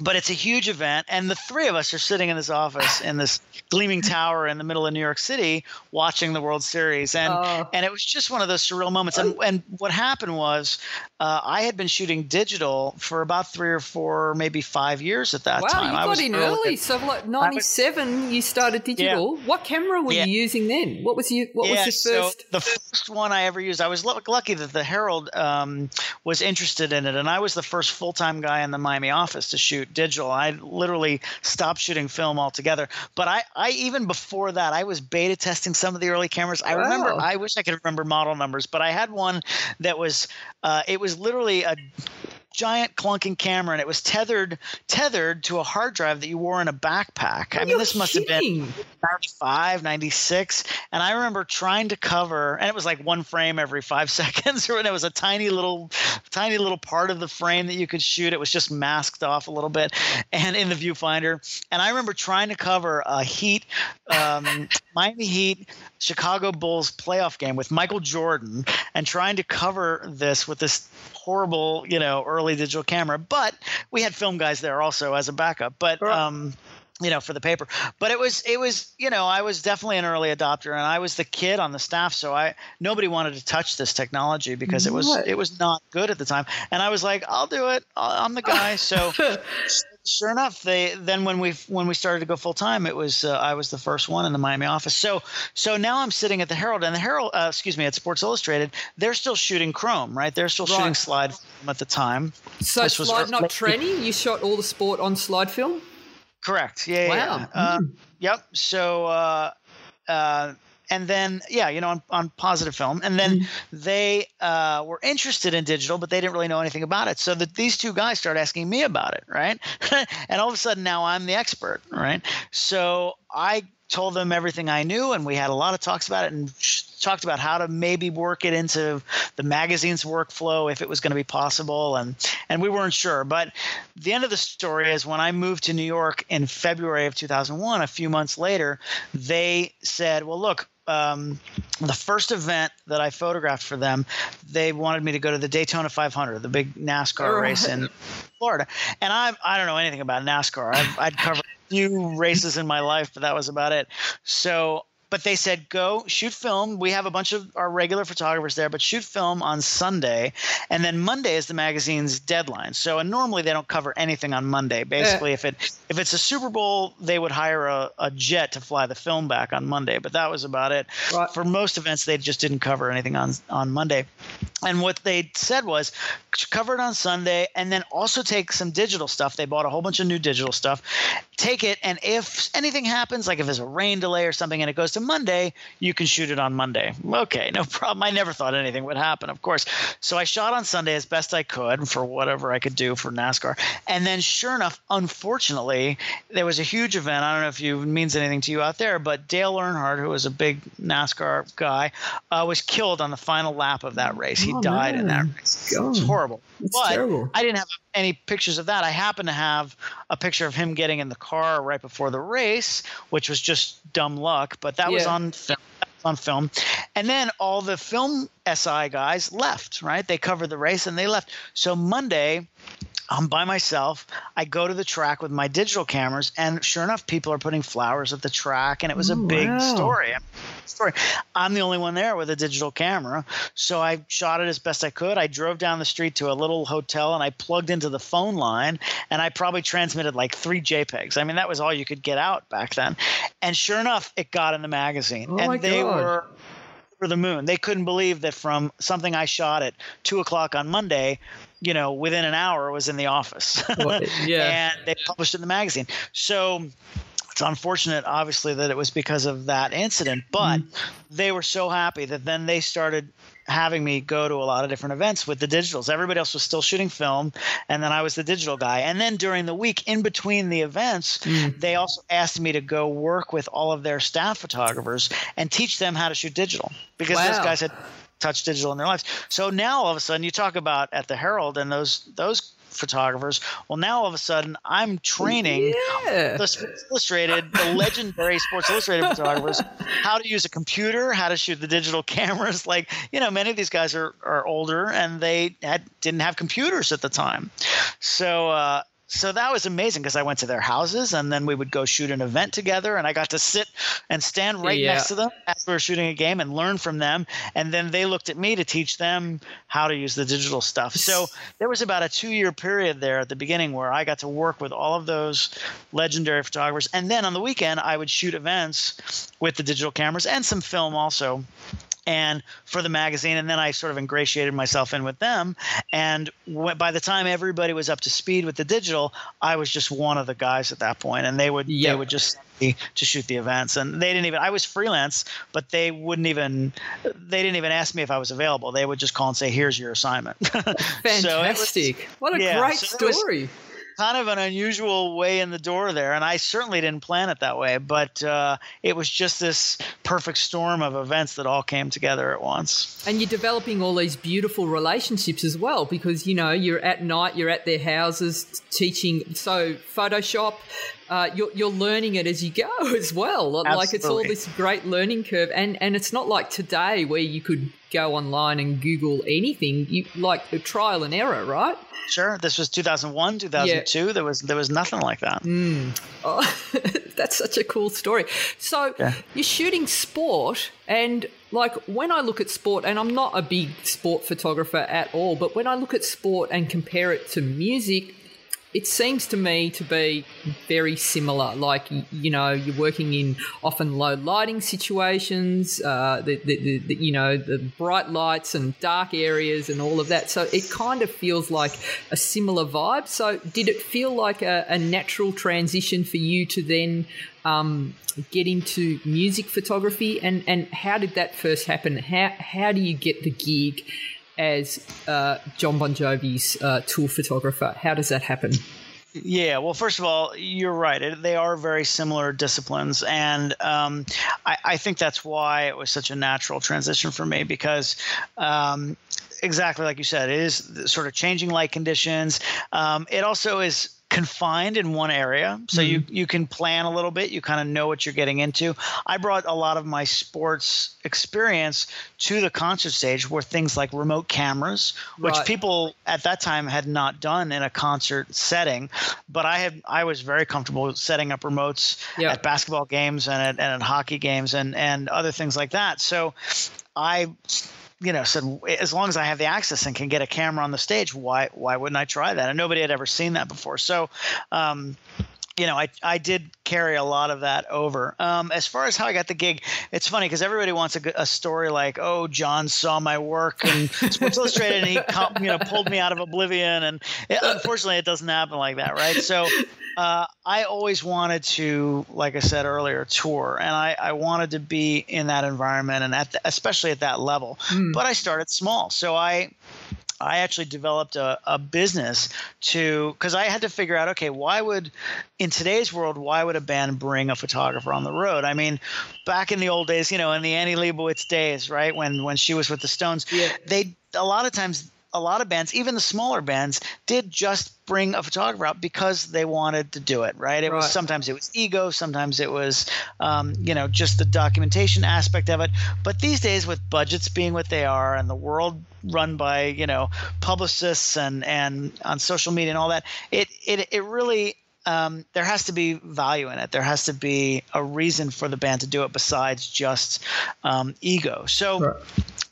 but it's a huge event and the three of us are sitting in this office in this gleaming tower in the middle of new york city watching the world series and oh. and it was just one of those surreal moments and and what happened was uh, i had been shooting digital for about three or four maybe five years at that wow, time you got in early so like 97 was, you started digital yeah. what camera were yeah. you using then what was you what yeah, was your first so the first one i ever used i was lucky that the herald um, was interested in it and i was the first full-time guy in the miami office to shoot shoot digital. I literally stopped shooting film altogether. But I, I even before that, I was beta testing some of the early cameras. I wow. remember. I wish I could remember model numbers, but I had one that was. Uh, it was literally a giant clunking camera and it was tethered tethered to a hard drive that you wore in a backpack. Are I mean, this must have been 95, 96. And I remember trying to cover, and it was like one frame every five seconds, and it was a tiny little, tiny little part of the frame that you could shoot. It was just masked off a little bit and in the viewfinder. And I remember trying to cover a Heat, um, Miami Heat, Chicago Bulls playoff game with Michael Jordan and trying to cover this with this horrible, you know, early digital camera. But we had film guys there also as a backup. But um, you know for the paper but it was it was you know i was definitely an early adopter and i was the kid on the staff so i nobody wanted to touch this technology because it was it was not good at the time and i was like i'll do it i'm the guy so sure enough, they then when we when we started to go full time, it was uh, I was the first one in the Miami office. So so now I'm sitting at the Herald and the Herald, uh, excuse me, at Sports Illustrated. They're still shooting Chrome, right? They're still right. shooting slide film at the time. So this slide not tranny. You shot all the sport on slide film. Correct. Yeah. Wow. Yeah. Uh, mm. Yep. So. And then yeah you know on, on positive film. And then mm-hmm. they uh, were interested in digital but they didn't really know anything about it. So that these two guys start asking me about it right? And all of a sudden now i'm the expert right? So i told them everything i knew and we had a lot of talks about it and talked about how to maybe work it into the magazine's workflow if it was going to be possible and and we weren't sure. But the end of the story is when i moved to new york in february of 2001 a few months later they said well look um, the first event that I photographed for them, they wanted me to go to the Daytona 500, the big NASCAR right. race in Florida. And I I don't know anything about NASCAR. I've, I'd covered a few races in my life, but that was about it. So but they said go shoot film. We have a bunch of our regular photographers there but shoot film on sunday. And then monday is the magazine's deadline. So and normally they don't cover anything on monday. Eh. Basically yeah. if it if it's a super bowl they would hire a, a jet to fly the film back on monday but that was about it. Right. for most events they just didn't cover anything on on monday. And what they said was cover it on sunday and then also take some digital stuff. They bought a whole bunch of new digital stuff take it, and if anything happens, like if there's a rain delay or something, and it goes to Monday, you can shoot it on Monday. Okay, no problem. I never thought anything would happen, of course. So I shot on Sunday as best I could for whatever I could do for NASCAR, and then sure enough, unfortunately, there was a huge event. I don't know if it means anything to you out there, but Dale Earnhardt, who was a big NASCAR guy, uh, was killed on the final lap of that race. He oh, died man. in that race. It was horrible. It's but terrible. I didn't have any pictures of that. I happen to have a picture of him getting in the car right before the race, which was just dumb luck, but that yeah. was on film. On film, and then all the film SI guys left. Right, they covered the race and they left. So Monday, I'm by myself. I go to the track with my digital cameras, and sure enough, people are putting flowers at the track, and it was a big wow. story. Story. I'm the only one there with a digital camera, so I shot it as best I could. I drove down the street to a little hotel, and I plugged into the phone line, and I probably transmitted like three JPEGs. I mean, that was all you could get out back then. And sure enough, it got in the magazine, oh and they God. were over the moon. They couldn't believe that from something I shot at two o'clock on Monday, you know, within an hour was in the office. yeah. and they published it in the magazine. So it's unfortunate, obviously, that it was because of that incident, but mm. they were so happy that then they started having me go to a lot of different events with the digitals. Everybody else was still shooting film, and then I was the digital guy. And then during the week, in between the events, mm. they also asked me to go work with all of their staff photographers and teach them how to shoot digital because wow. those guys had touched digital in their lives. So now all of a sudden, you talk about at the Herald and those those photographers. Well, now all of a sudden, I'm training yeah. the Sports Illustrated, the legendary Sports Illustrated photographers, how to use a computer, how to shoot the digital cameras. Like, you know, many of these guys are, are older and they had, didn't have computers at the time. So, uh, so that was amazing because I went to their houses and then we would go shoot an event together and I got to sit and stand right yeah. next to them as we were shooting a game and learn from them. And then they looked at me to teach them how to use the digital stuff. So there was about a two year period there at the beginning where I got to work with all of those legendary photographers. And then on the weekend, I would shoot events with the digital cameras and some film also and for the magazine and then i sort of ingratiated myself in with them. And by the time everybody was up to speed with the digital i was just one of the guys at that point and they would they would just to shoot the events. And they didn't even i was freelance but they wouldn't even they didn't even ask me if i was available. They would just call and say here's your assignment. Fantastic so was, what a yeah, great so story kind of an unusual way in the door there, and I certainly didn't plan it that way. But uh, it was just this perfect storm of events that all came together at once. And you're developing all these beautiful relationships as well, because you know you're at night, you're at their houses teaching. So Photoshop, uh, you're, you're learning it as you go as well. Absolutely. Like it's all this great learning curve, and and it's not like today where you could go online and Google anything. You like the trial and error, right? Sure. This was 2001, 2002. Yeah. There was there was nothing like that. Mm. Oh, that's such a cool story. So yeah. you're shooting sport, and like when I look at sport, and I'm not a big sport photographer at all, but when I look at sport and compare it to music, it seems to me to be very similar. Like you know, you're working in often low lighting situations, uh, the, the, the, you know the bright lights and dark areas and all of that. So it kind of feels like a similar vibe. So did it feel like a, a natural transition for you to then um, get into music photography? And and how did that first happen? How how do you get the gig? As uh, Jon Bon Jovi's uh, tour photographer. How does that happen? Yeah, well, first of all, you're right. they are very similar disciplines, and um, I, I, think that's why it was such a natural transition for me because. Um, exactly like you said, it is sort of changing light conditions. Um, it also is confined in one area. So mm-hmm. you you can plan a little bit. You kind of know what you're getting into. I brought a lot of my sports experience to the concert stage where things like remote cameras which right. people at that time had not done in a concert setting but i had i was very comfortable setting up remotes at basketball games and at, and at hockey games and and other things like that. So i you know said as long as I have the access and can get a camera on the stage, why why wouldn't I try that? And nobody had ever seen that before. So um, you know, I, I did carry a lot of that over. Um, as far as how I got the gig, it's funny because everybody wants a, a, story like, oh, Jon saw my work and Sports Illustrated and he you know pulled me out of oblivion. And it, unfortunately, it doesn't happen like that, right? So uh, I always wanted to, like I said earlier, tour, and I, I wanted to be in that environment and at the, especially at that level. Mm. But I started small, so I I actually developed a, a business to because I had to figure out okay why would in today's world why would a band bring a photographer on the road I mean back in the old days you know in the Annie Leibovitz days right when when she was with the Stones yeah. they a lot of times a lot of bands, even the smaller bands, did just bring a photographer out because they wanted to do it. Right? It right. was sometimes it was ego, sometimes it was, um, you know, just the documentation aspect of it. But these days, with budgets being what they are and the world run by you know publicists and and on social media and all that, it it it really um, there has to be value in it. There has to be a reason for the band to do it besides just um, ego. So, sure.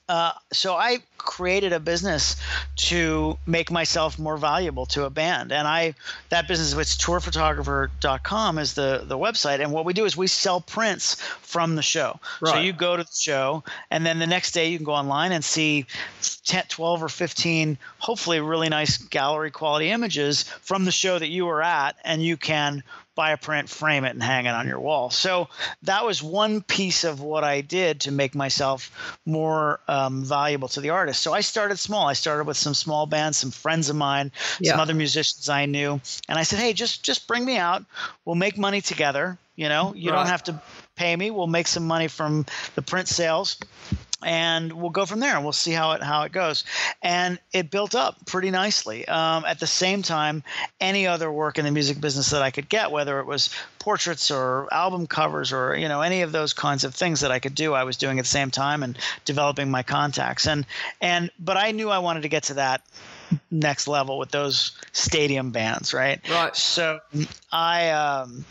Uh, so I created a business to make myself more valuable to a band. And I that business it's tourphotographer.com is the the website and what we do is we sell prints from the show. Right. So you go to the show and then the next day you can go online and see 10 12 or 15 hopefully really nice gallery quality images from the show that you were at and you can buy a print, frame it, and hang it on your wall. So that was one piece of what I did to make myself more um, valuable to the artist. So I started small. I started with some small bands, some friends of mine, yeah. some other musicians I knew, and I said, "Hey, just just bring me out. We'll make money together. You know, you right. don't have to pay me. We'll make some money from the print sales." And we'll go from there and we'll see how it how it goes. And it built up pretty nicely. Um, at the same time any other work in the music business that i could get whether it was portraits or album covers or you know any of those kinds of things that i could do i was doing at the same time and developing my contacts. And and but i knew i wanted to get to that next level with those stadium bands right? Right. So i um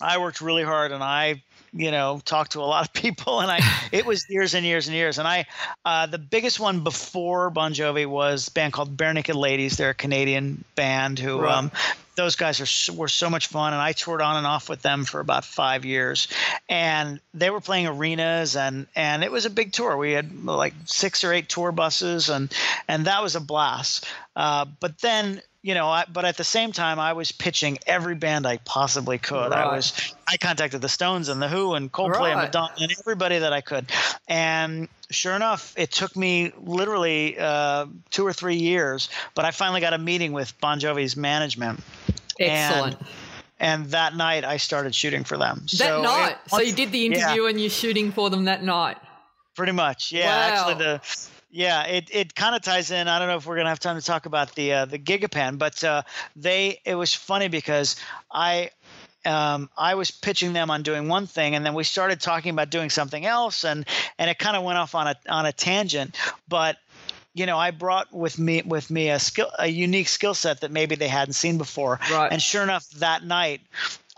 I worked really hard and I you know talked to a lot of people and i it was years and years and years. And i uh, the biggest one before bon jovi was a band called Barenaked Ladies. They're a canadian band who right. um, those guys are were so much fun and I toured on and off with them for about 5 years. And they were playing arenas and and it was a big tour. We had like 6 or 8 tour buses and and that was a blast. Uh, but then you know, I, but at the same time, I was pitching every band I possibly could. Right. I was, I contacted the Stones and the Who and Coldplay right. and Madonna and everybody that I could. And sure enough, it took me literally uh, two or three years, but I finally got a meeting with Bon Jovi's management. Excellent. And, and that night, I started shooting for them. That so night, it, so you did the interview yeah. and you're shooting for them that night. Pretty much, yeah. Wow. Actually, the yeah, it, it kind of ties in. I don't know if we're gonna have time to talk about the uh, the Gigapan, but uh, they it was funny because I um, I was pitching them on doing one thing, and then we started talking about doing something else, and and it kind of went off on a on a tangent. But you know, I brought with me with me a skill a unique skill set that maybe they hadn't seen before. Right. And sure enough, that night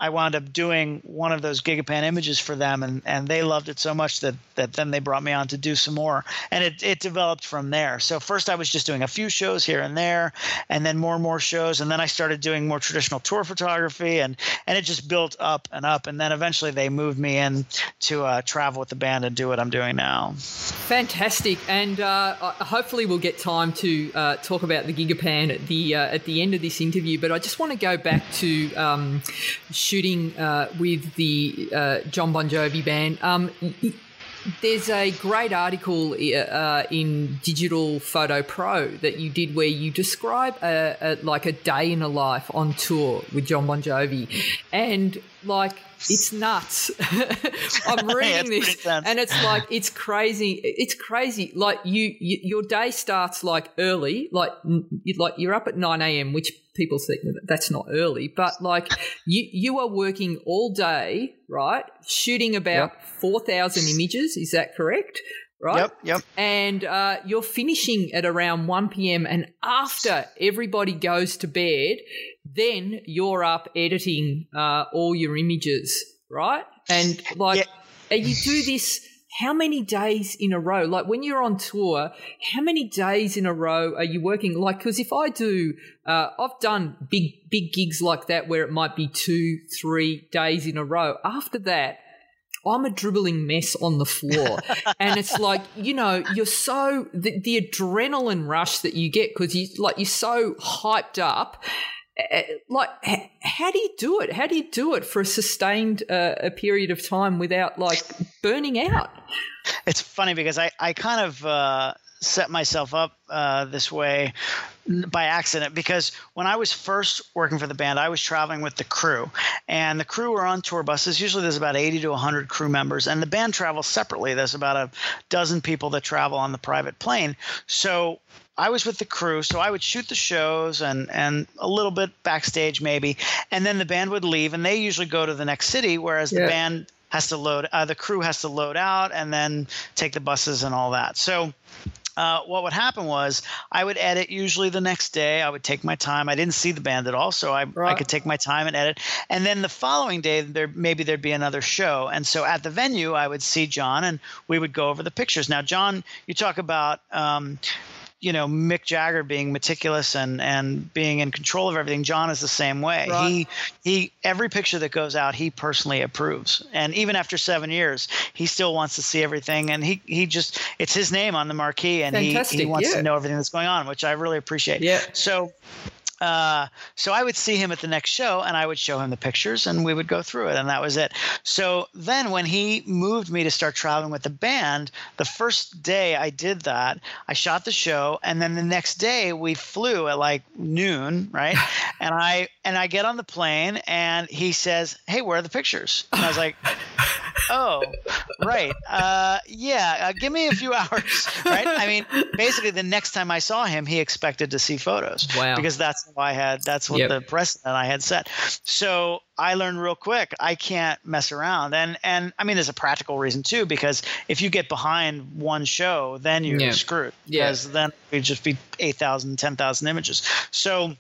I wound up doing one of those Gigapan images for them, and, and they loved it so much that, that then they brought me on to do some more. And it, it developed from there. So first I was just doing a few shows here and there, and then more and more shows, and then I started doing more traditional tour photography, and, and it just built up and up. And then eventually they moved me in to uh, travel with the band and do what I'm doing now. Fantastic, and uh, hopefully we'll get time to uh, talk about the Gigapan at the uh, at the end of this interview. But I just want to go back to um, shooting uh, with the uh, Jon Bon Jovi band. Um, there's a great article uh, in Digital Photo Pro that you did where you describe a, a, like a day in a life on tour with Jon Bon Jovi, and like it's nuts. I'm reading yeah, this, and it's like it's crazy. It's crazy. Like you, you, your day starts like early, like like you're up at nine a.m., which people think that's not early, but like you you are working all day, right? Shooting about yep. four thousand images. Is that correct? right? Yep, yep. And uh, you're finishing at around 1 p.m. And after everybody goes to bed, then you're up editing uh, all your images, right? And like, yeah. you do this how many days in a row? Like when you're on tour, how many days in a row are you working? Like, because if I do, uh, I've done big, big gigs like that where it might be two, three days in a row. After that, I'm a dribbling mess on the floor. and it's like, you know, you're so, the, the adrenaline rush that you get because you, like, you're so hyped up like how do you do it how do you do it for a sustained uh, a period of time without like burning out it's funny because i i kind of uh, set myself up uh, this way by accident because when I was first working for the band, I was traveling with the crew, and the crew were on tour buses. Usually, there's about 80 to 100 crew members, and the band travels separately. There's about a dozen people that travel on the private plane. So I was with the crew, so I would shoot the shows and and a little bit backstage maybe, and then the band would leave, and they usually go to the next city, whereas yeah. the band has to load, uh, the crew has to load out and then take the buses and all that. So uh, what would happen was I would edit usually the next day. I would take my time. I didn't see the band at all, so I, right. I could take my time and edit. And then the following day, there maybe there'd be another show. And so at the venue, I would see Jon, and we would go over the pictures. Now, Jon, you talk about um, you know Mick Jagger being meticulous and and being in control of everything. Jon is the same way. Right. He he every picture that goes out, he personally approves. And even after seven years, he still wants to see everything. And he he just it's his name on the marquee, and he, he wants yeah. to know everything that's going on, which I really appreciate. Yeah. So uh, so I would see him at the next show and I would show him the pictures and we would go through it and that was it. So then when he moved me to start traveling with the band, the first day I did that, I shot the show and then the next day we flew at like noon, right? and I and I get on the plane and he says, "Hey, where are the pictures?" And I was like, "Oh, right. Uh, yeah, uh, give me a few hours." Right? I mean, basically the next time I saw him, he expected to see photos. Wow. Because that's what I had that's what yep. the precedent I had set. So I learned real quick I can't mess around. And and I mean there's a practical reason too because if you get behind one show, then you're yeah. screwed. Because yeah. then it'd just be 8,000, 10,000 images. So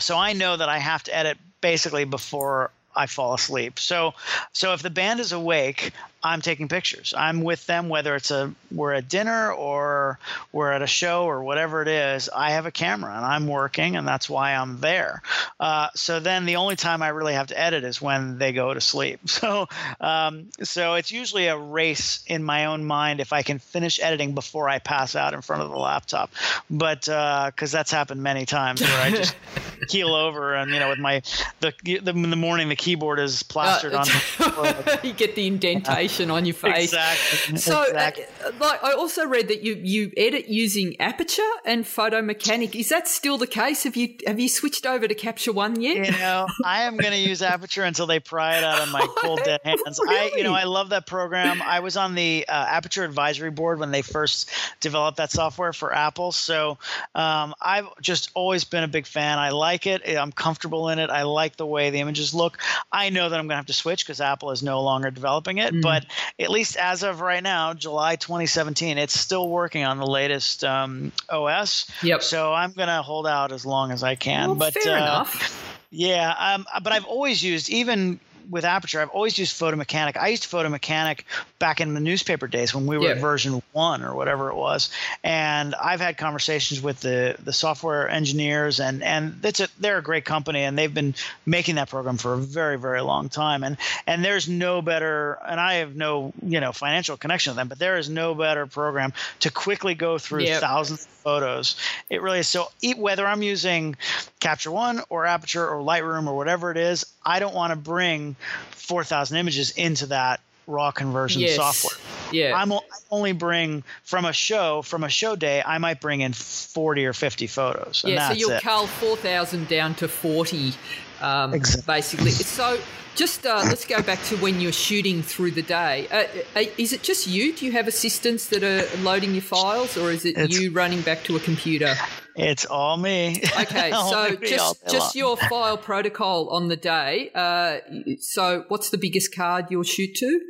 so I know that I have to edit basically before I fall asleep. So so if the band is awake, I'm taking pictures. I'm with them, whether it's a we're at dinner or we're at a show or whatever it is. I have a camera and I'm working, and that's why I'm there. Uh, so then the only time I really have to edit is when they go to sleep. So um, so it's usually a race in my own mind if I can finish editing before I pass out in front of the laptop. But because uh, that's happened many times where I just keel over and you know with my the, the in the morning the keyboard is plastered uh, on. you get the indentation on your face. Exactly. So, uh, exactly. Uh, like, I also read that you you edit using Aperture and Photo Mechanic. Is that still the case? Have you have you switched over to Capture One yet? You know, I am going to use Aperture until they pry it out of my cold dead hands. Really? I, you know, I love that program. I was on the uh, Aperture Advisory Board when they first developed that software for Apple. So um, I've just always been a big fan. I like it. I'm comfortable in it. I like the way the images look. I know that I'm going to have to switch because Apple is no longer developing it, mm. but at least as of right now, July 2017, it's still working on the latest um, OS. Yep. So I'm gonna hold out as long as I can. Well, but fair uh, enough. Yeah, um, but I've always used even with Aperture, I've always used Photo Mechanic. I used Photo Mechanic back in the newspaper days when we were yeah. at version one or whatever it was. And I've had conversations with the the software engineers, and and it's a, they're a great company, and they've been making that program for a very very long time. And and there's no better, and I have no you know financial connection with them, but there is no better program to quickly go through yep. thousands of photos. It really is. So whether I'm using Capture One or Aperture or Lightroom or whatever it is, I don't want to bring 4,000 images into that raw conversion yes. software. Yeah. I'm I only bring from a show, from a show day, I might bring in 40 or 50 photos. yeah, so you'll it. cull 4,000 down to 40, um, exactly. basically. So just uh, let's go back to when you're shooting through the day. Uh, uh, is it just you? Do you have assistants that are loading your files, or is it it's, you running back to a computer? It's all me. Okay, so just just your file protocol on the day. Uh, so, what's the biggest card you'll shoot to?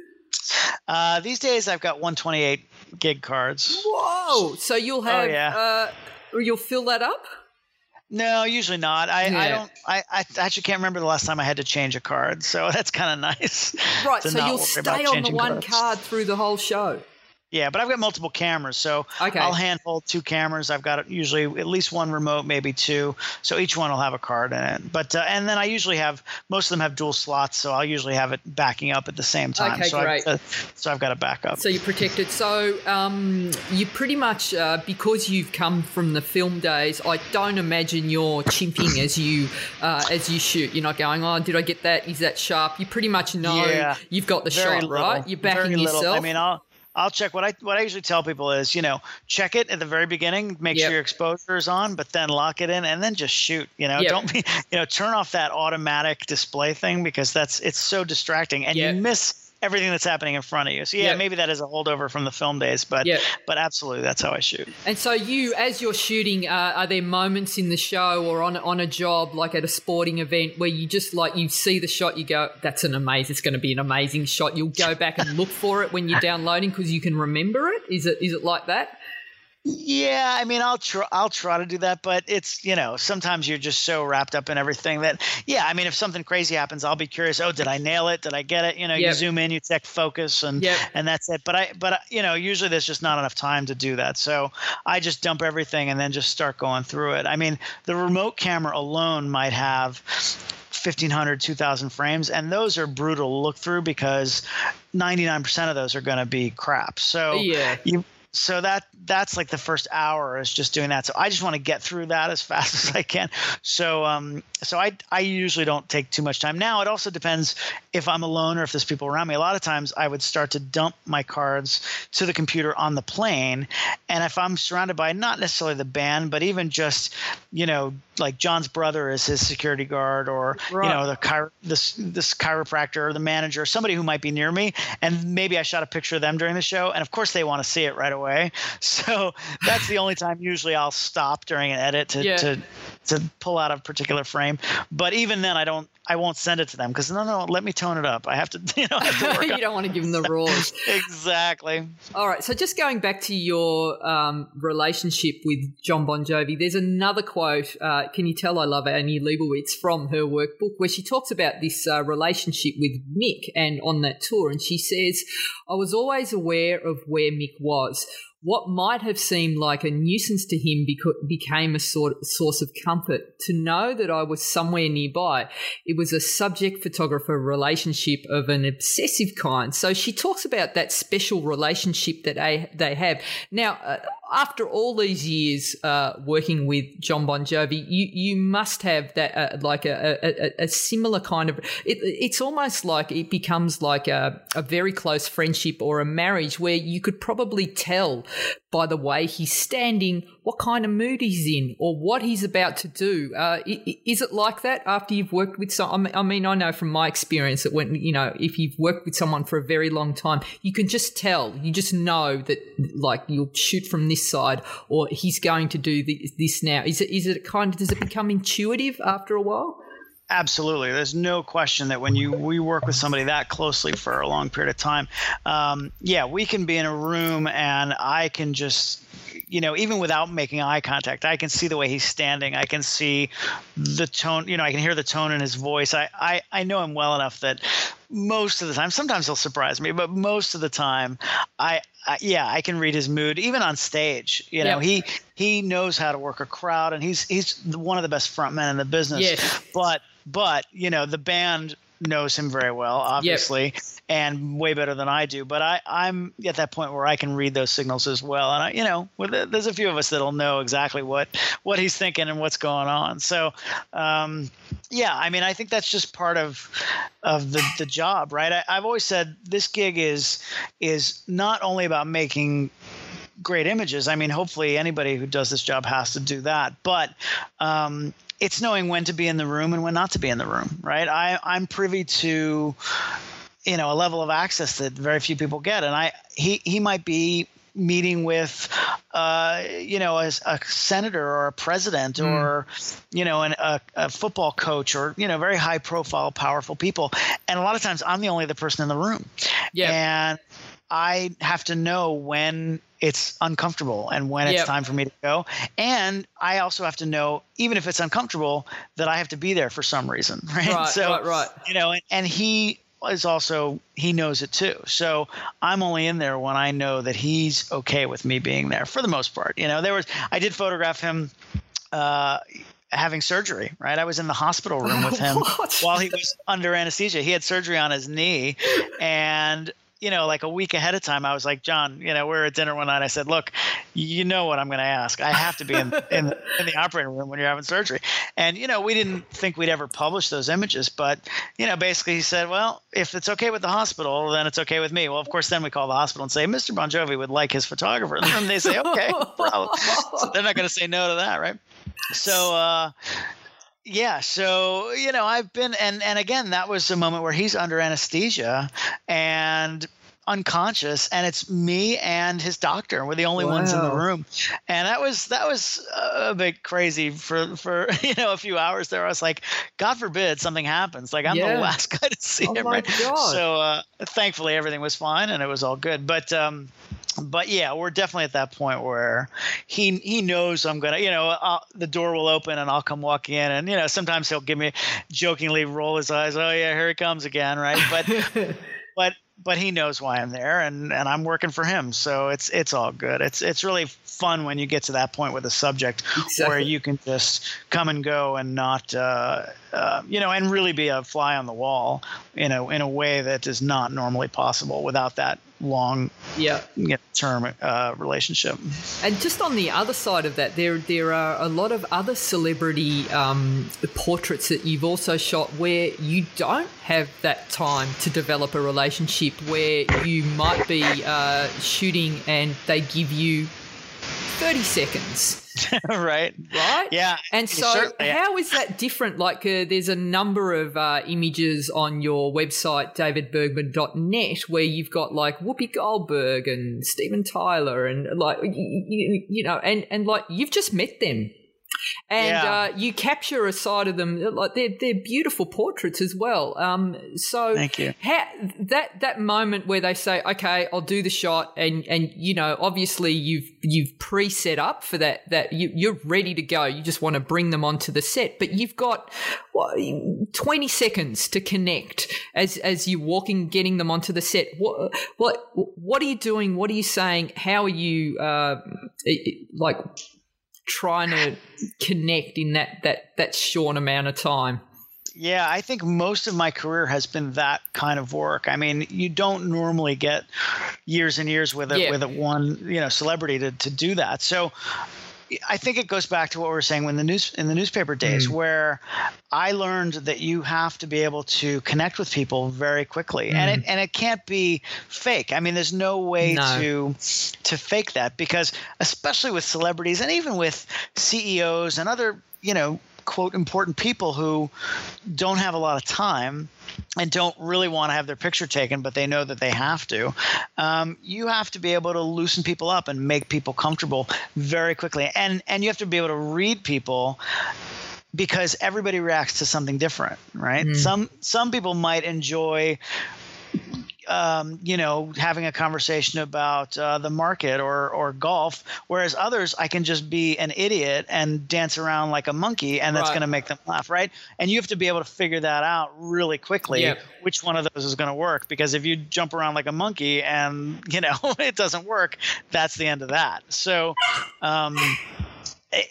Uh, these days, I've got 128 gig cards. Whoa! So you'll oh, have, oh, yeah. uh, you'll fill that up. No, usually not. I, yeah. I don't. I, I actually can't remember the last time I had to change a card, so that's kind of nice. Right. So you'll stay on the one cards. card through the whole show. Yeah, but I've got multiple cameras, so Okay. I'll handhold two cameras. I've got usually at least one remote, maybe two. So each one will have a card in it. But uh, and then I usually have most of them have dual slots, so I'll usually have it backing up at the same time. Okay, so great. I've, uh, so I've got a backup. So you're protected. So um, you pretty much uh, because you've come from the film days. I don't imagine you're chimping as you uh, as you shoot. You're not going, oh, did I get that? Is that sharp? You pretty much know Yeah. you've got the shot, little, right? You're backing yourself. I mean, I'll I'll check what I what I usually tell people is you know check it at the very beginning, make Yep. sure your exposure is on, but then lock it in and then just shoot. You know, Yep. don't be you know turn off that automatic display thing because that's it's so distracting and Yep. you miss everything that's happening in front of you. So yeah, Yep. maybe that is a holdover from the film days, but Yep. but absolutely that's how I shoot. And so you, as you're shooting, uh, are there moments in the show or on on a job, like at a sporting event, where you just like you see the shot, you go, "That's an amazing. It's going to be an amazing shot." You'll go back and look for it when you're downloading because you can remember it. Is it is it like that? Yeah, I mean, I'll try. I'll try to do that, but it's you know sometimes you're just so wrapped up in everything that yeah. I mean, if something crazy happens, I'll be curious. Oh, did I nail it? Did I get it? You know, you zoom in, you check focus, and Yep. and that's it. But I but you know usually there's just not enough time to do that, so I just dump everything and then just start going through it. I mean, the remote camera alone might have. 1500 2000 frames and those are brutal to look through because 99% of those are going to be crap so Yeah. you so that that's like the first hour is just doing that. So i just want to get through that as fast as i can. So um so i i usually don't take too much time. Now it also depends if i'm alone or if there's people around me. A lot of times i would start to dump my cards to the computer on the plane. And if i'm surrounded by not necessarily the band but even just you know like john's brother is his security guard or Right. you know the chiro- this this chiropractor or the manager somebody who might be near me and maybe i shot a picture of them during the show and of course they want to see it right away so that's the only time usually i'll stop during an edit to Yeah. to to pull out a particular frame but even then i don't i won't send it to them because no no let me tone it up i have to you know to you don't want to give them the rules. exactly All right. So just going back to your um, relationship with Jon Bon Jovi, there's another quote. Uh, can you tell I love Annie Leibovitz from her workbook where she talks about this uh, relationship with Mick and on that tour. And she says, I was always aware of where Mick was. What might have seemed like a nuisance to him beca- became a sort source of comfort. To know that I was somewhere nearby, it was a subject photographer relationship of an obsessive kind. So she talks about that special relationship that they, they have. Now, uh, after all these years uh, working with Jon Bon Jovi, you, you must have that uh, like a, a, a- similar kind of. It, it's almost like it becomes like a, a very close friendship or a marriage where you could probably tell by the way he's standing what kind of mood he's in or what he's about to do. Uh, is it like that after you've worked with some? I mean- I know from my experience that when you know if you've worked with someone for a very long time, you can just tell. You just know that like you'll shoot from this side or he's going to do this, this now. Is it is it kind of does it become intuitive after a while? Absolutely. There's no question that when you we work with somebody that closely for a long period of time, um, yeah, we can be in a room and I can just, you know, even without making eye contact, I can see the way he's standing. I can see the tone. You know, I can hear the tone in his voice. I I, I know him well enough that most of the time, sometimes he'll surprise me, but most of the time, I. I yeah, I can read his mood even on stage. You know, he he knows how to work a crowd, and he's he's one of the best frontmen in the business Yes. but but you know the band knows him very well obviously and way better than i do but i i'm at that point where i can read those signals as well and i you know there's a few of us that'll know exactly what what he's thinking and what's going on so um yeah i mean i think that's just part of of the the job right I, i've always said this gig is is not only about making great images. I mean, hopefully anybody who does this job has to do that. But um, it's knowing when to be in the room and when not to be in the room, right? I, I'm privy to, you know, a level of access that very few people get, and I he he might be meeting with uh, you know a, a senator or a president or you know an, a, a football coach or you know very high profile powerful people and a lot of times i'm the only other person in the room Yeah. and I have to know when it's uncomfortable and when it's Yep. time for me to go. And I also have to know, even if it's uncomfortable, that I have to be there for some reason, right? Right, so, right, right. You know, and, and he is also he knows it too. So I'm only in there when I know that he's okay with me being there for the most part. You know, there was I did photograph him uh, having surgery, right? I was in the hospital room with him while he was under anesthesia. He had surgery on his knee and you know, like a week ahead of time, I was like, Jon, you know, we are at dinner one night. I said, look, you know what I'm going to ask. I have to be in, in, in, the operating room when you're having surgery. And, you know, we didn't think we'd ever publish those images. But, you know, basically he said, well, if it's okay with the hospital, then it's okay with me. Well, of course, then we call the hospital and say, Mr. Bon Jovi would like his photographer. And they say, okay, problem. So they're not going to say no to that, right? So, uh, yeah so you know i've been and and again that was a moment where he's under anesthesia and unconscious and it's me and his doctor we're the only wow. ones in the room and that was that was a bit crazy for for you know a few hours there i was like god forbid something happens like i'm yeah. the last guy to see oh him right God. so uh, thankfully everything was fine and it was all good but um but yeah, we're definitely at that point where he he knows I'm gonna, you know, I'll, the door will open and I'll come walk in, and you know, sometimes he'll give me jokingly roll his eyes, oh yeah, here he comes again, right? But but but he knows why I'm there, and and I'm working for him, so it's it's all good. It's it's really fun when you get to that point with a subject exactly. where you can just come and go and not, uh, uh, you know, and really be a fly on the wall, you know, in a way that is not normally possible without that long yeah term uh, relationship. And just on the other side of that, there there are a lot of other celebrity um, portraits that you've also shot where you don't have that time to develop a relationship, where you might be uh, shooting and they give you 30 seconds. right. Right? Yeah. And so, how is that different? Like, uh, there's a number of uh, images on your website, davidbergman.net, where you've got like Whoopi Goldberg and Steven Tyler, and like, you, you know, and, and like, you've just met them and yeah. uh, you capture a side of them like they're they're beautiful portraits as well. Um, so thank you. Ha- that that moment where they say, "Okay, I'll do the shot," and and you know, obviously you've you've pre set up for that that you, you're ready to go. You just want to bring them onto the set, but you've got what, twenty seconds to connect as as you're walking, getting them onto the set. What what what are you doing? What are you saying? How are you uh, like? Trying to connect in that that that short amount of time. Yeah, I think most of my career has been that kind of work. I mean, you don't normally get years and years with a yeah. with a one you know celebrity to to do that. So I think it goes back to what we were saying when the news in the newspaper days, mm. where I learned that you have to be able to connect with people very quickly, mm. and it mm. and it can't be fake. I mean, there's no way no. to to fake that because, especially with celebrities and even with CEOs and other you know quote important people who don't have a lot of time and don't really want to have their picture taken, but they know that they have to. Um, you have to be able to loosen people up and make people comfortable very quickly, and and you have to be able to read people because everybody reacts to something different, right? Mm. Some some people might enjoy um, you know, having a conversation about uh, the market or or golf, whereas others I can just be an idiot and dance around like a monkey, and that's right. going to make them laugh, right? And you have to be able to figure that out really quickly, which one of those is going to work. Because if you jump around like a monkey and you know it doesn't work, that's the end of that. So. Um,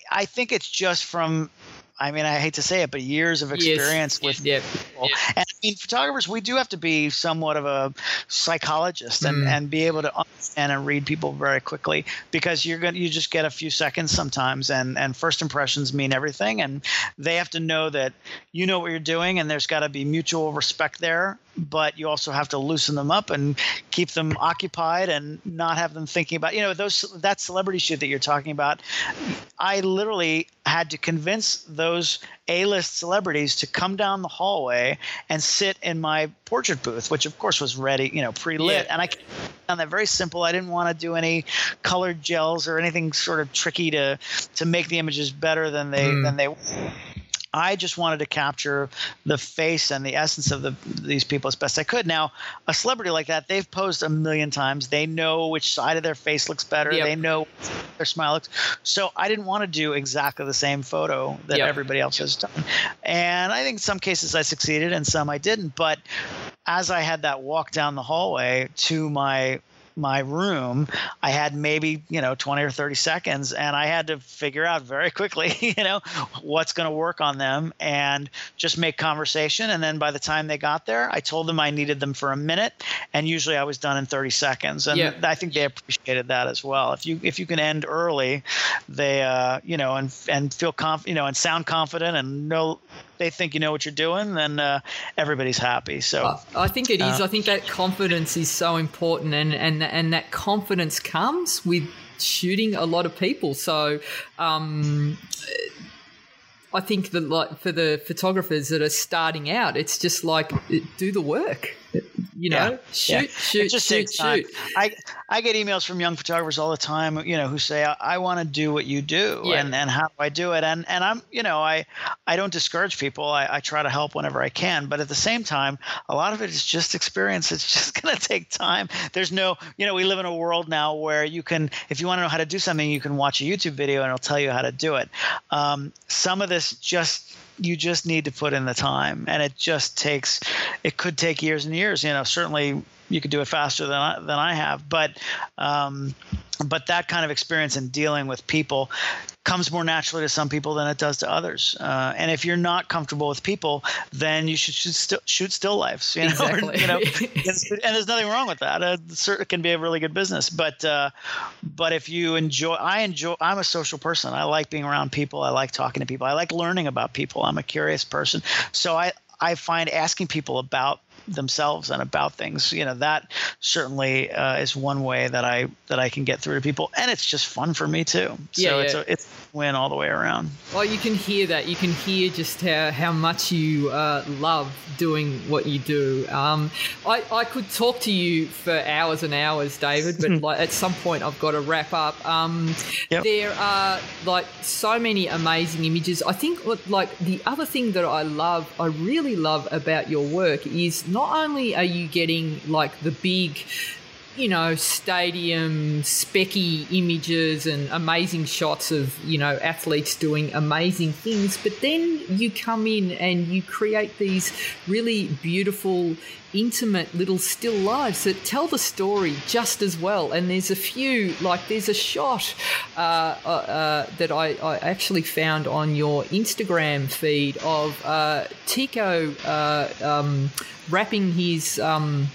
I think it's just from I mean, I hate to say it, but years of experience yes. with yeah. people. Yeah. And I mean, photographers, we do have to be somewhat of a psychologist and, mm. and be able to understand and read people very quickly because you're going to, you just get a few seconds sometimes and, and first impressions mean everything. And they have to know that you know what you're doing and there's got to be mutual respect there but you also have to loosen them up and keep them occupied and not have them thinking about you know those that celebrity shoot that you're talking about i literally had to convince those a-list celebrities to come down the hallway and sit in my portrait booth which of course was ready you know pre-lit yeah. and i found that very simple i didn't want to do any colored gels or anything sort of tricky to to make the images better than they mm. than they I just wanted to capture the face and the essence of the, these people as best I could. Now, a celebrity like that, they've posed a million times. They know which side of their face looks better. Yep. They know their smile looks. So I didn't want to do exactly the same photo that yep. everybody else has done. And I think in some cases I succeeded and some I didn't. But as I had that walk down the hallway to my my room, I had maybe, you know, 20 or 30 seconds and I had to figure out very quickly, you know, what's going to work on them and just make conversation. And then by the time they got there, I told them I needed them for a minute and usually I was done in 30 seconds. And yeah. I think they appreciated that as well. If you, if you can end early, they, uh, you know, and, and feel confident, you know, and sound confident and know, they think you know what you're doing, then uh, everybody's happy. So I think it is. Uh, I think that confidence is so important, and and and that confidence comes with shooting a lot of people. So. Um, I think that like for the photographers that are starting out, it's just like do the work you know, yeah. shoot, yeah. shoot, just shoot, shoot. I, I get emails from young photographers all the time, you know, who say, I, I want to do what you do yeah. and, and how do I do it? And, and I'm, you know, I, I don't discourage people. I, I try to help whenever I can, but at the same time, a lot of it is just experience. It's just going to take time. There's no, you know, we live in a world now where you can, if you want to know how to do something, you can watch a YouTube video and it'll tell you how to do it. Um, some of this just you just need to put in the time. And it just takes it could take years and years you know certainly you could do it faster than I, than I have but um, but that kind of experience in dealing with people comes more naturally to some people than it does to others. Uh, and if you're not comfortable with people, then you should, should still shoot still lifes. You know, exactly. you know and there's nothing wrong with that. Uh, it can be a really good business. But uh, but if you enjoy, I enjoy. I'm a social person. I like being around people. I like talking to people. I like learning about people. I'm a curious person. So I I find asking people about themselves and about things. You know that certainly uh, is one way that i that i can get through to people. And it's just fun for me too. So yeah, yeah. it's a it's win all the way around. Well you can hear that. You can hear just how, how much you uh, love doing what you do. Um, I, I could talk to you for hours and hours david but like at some point i've got to wrap up. Um, yep. there are like so many amazing images. I think like the other thing that i love i really love about your work is not only are you getting like the big you know, stadium specky images and amazing shots of, you know, athletes doing amazing things. But then you come in and you create these really beautiful, intimate little still lives that tell the story just as well. And there's a few, like, there's a shot uh, uh, uh, that I, I, actually found on your Instagram feed of uh, Tico uh, um, wrapping his. Um,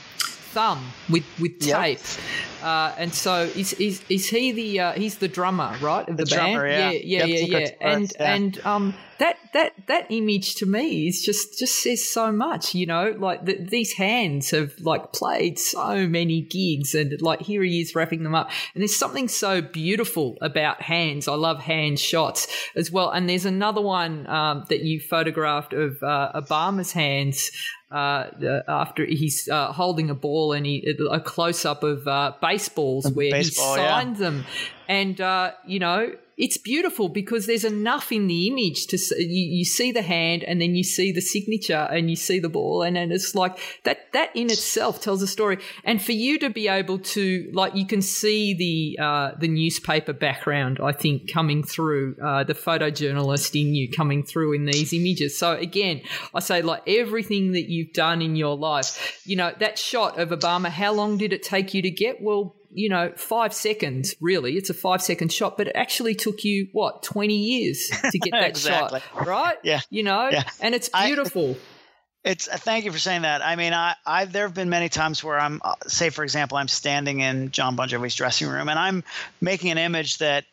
thumb with with tape. Yep. Uh, and so is, is is he the uh, he's the drummer right of the, the band? Drummer, yeah, yeah, yeah, yeah. yeah. And yeah. and um that that that image to me is just just says so much. You know, like the, these hands have like played so many gigs, and like here he is wrapping them up. And there's something so beautiful about hands. I love hand shots as well. And there's another one um, that you photographed of uh, Obama's hands uh, after he's uh, holding a ball and he a close up of uh, baseballs where Baseball, he signed yeah. them, and uh, you know it's beautiful because there's enough in the image to you, you see the hand and then you see the signature and you see the ball and, and it's like that that in itself tells a story. And for you to be able to like you can see the uh, the newspaper background I think coming through uh, the photojournalist in you coming through in these images. So again I say like everything that you've done in your life you know that shot of Obama how long did it take you to get? Well you know, five seconds, really. It's a five second shot, but it actually took you, what, 20 years to get that exactly. shot, right? Yeah. You know, yeah. and it's beautiful. I, it's uh, thank you for saying that. I mean, I, I there have been many times where I'm, uh, say, for example, I'm standing in Jon Bon Jovi's dressing room and I'm making an image that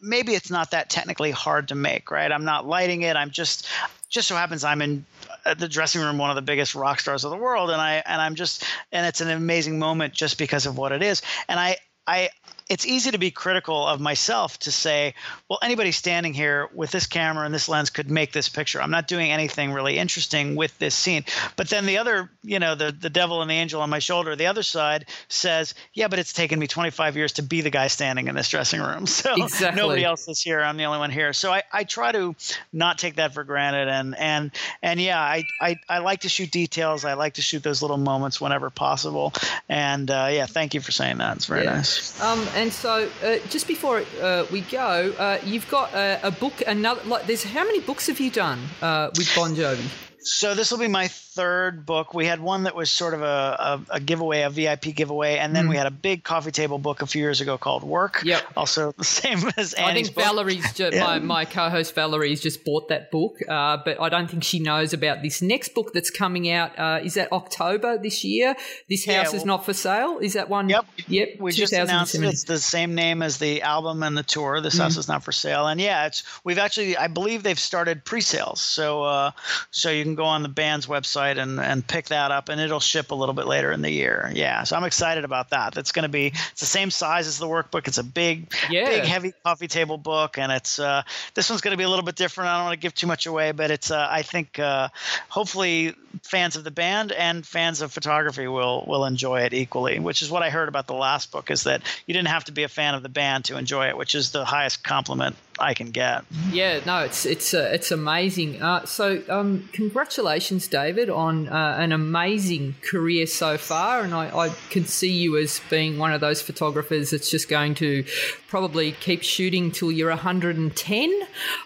maybe it's not that technically hard to make, right? I'm not lighting it. I'm just just so happens I'm in Uh, the dressing room one of the biggest rock stars of the world. And I and I'm just and it's an amazing moment just because of what it is. And I I it's easy to be critical of myself to say, well, anybody standing here with this camera and this lens could make this picture. I'm not doing anything really interesting with this scene. But then the other, you know, the the devil and the angel on my shoulder, the other side says, yeah, but it's taken me 25 years to be the guy standing in this dressing room. So exactly. nobody else is here. I'm the only one here. So I, I try to not take that for granted. And and and yeah, I, I I like to shoot details. I like to shoot those little moments whenever possible. And uh, yeah, thank you for saying that. It's very yeah. nice. Um, and so, uh, just before uh, we go, uh, you've got a, a, book. Another like, there's how many books have you done uh, with Bon Jovi? So this will be my third book. We had one that was sort of a, a, a giveaway, a VIP giveaway, and then mm. we had a big coffee table book a few years ago called Work. Yep. Also the same as Annie's I think book. Valerie's just, yeah. my, my co-host Valerie's just bought that book, uh, but I don't think she knows about this next book that's coming out. Uh, is that October this year? This house yeah, well, is not for sale. Is that one? Yep. Yep. We just announced it. It's the same name as the album and the tour. This mm. house is not for sale, and yeah, it's we've actually I believe they've started pre-sales, so uh, so you can go on the band's website and and pick that up, and it'll ship a little bit later in the year. Yeah, so I'm excited about that. That's going to be it's the same size as the workbook. It's a big, yeah. big, heavy coffee table book, and it's uh, this one's going to be a little bit different. I don't want to give too much away, but it's uh, I think uh, hopefully fans of the band and fans of photography will will enjoy it equally. Which is what I heard about the last book is that you didn't have to be a fan of the band to enjoy it, which is the highest compliment I can get. Yeah, no, it's it's uh, it's amazing. Uh, so, um, congratulations, David, on uh, an amazing career so far, and I, I, can see you as being one of those photographers that's just going to probably keep shooting till you're 110.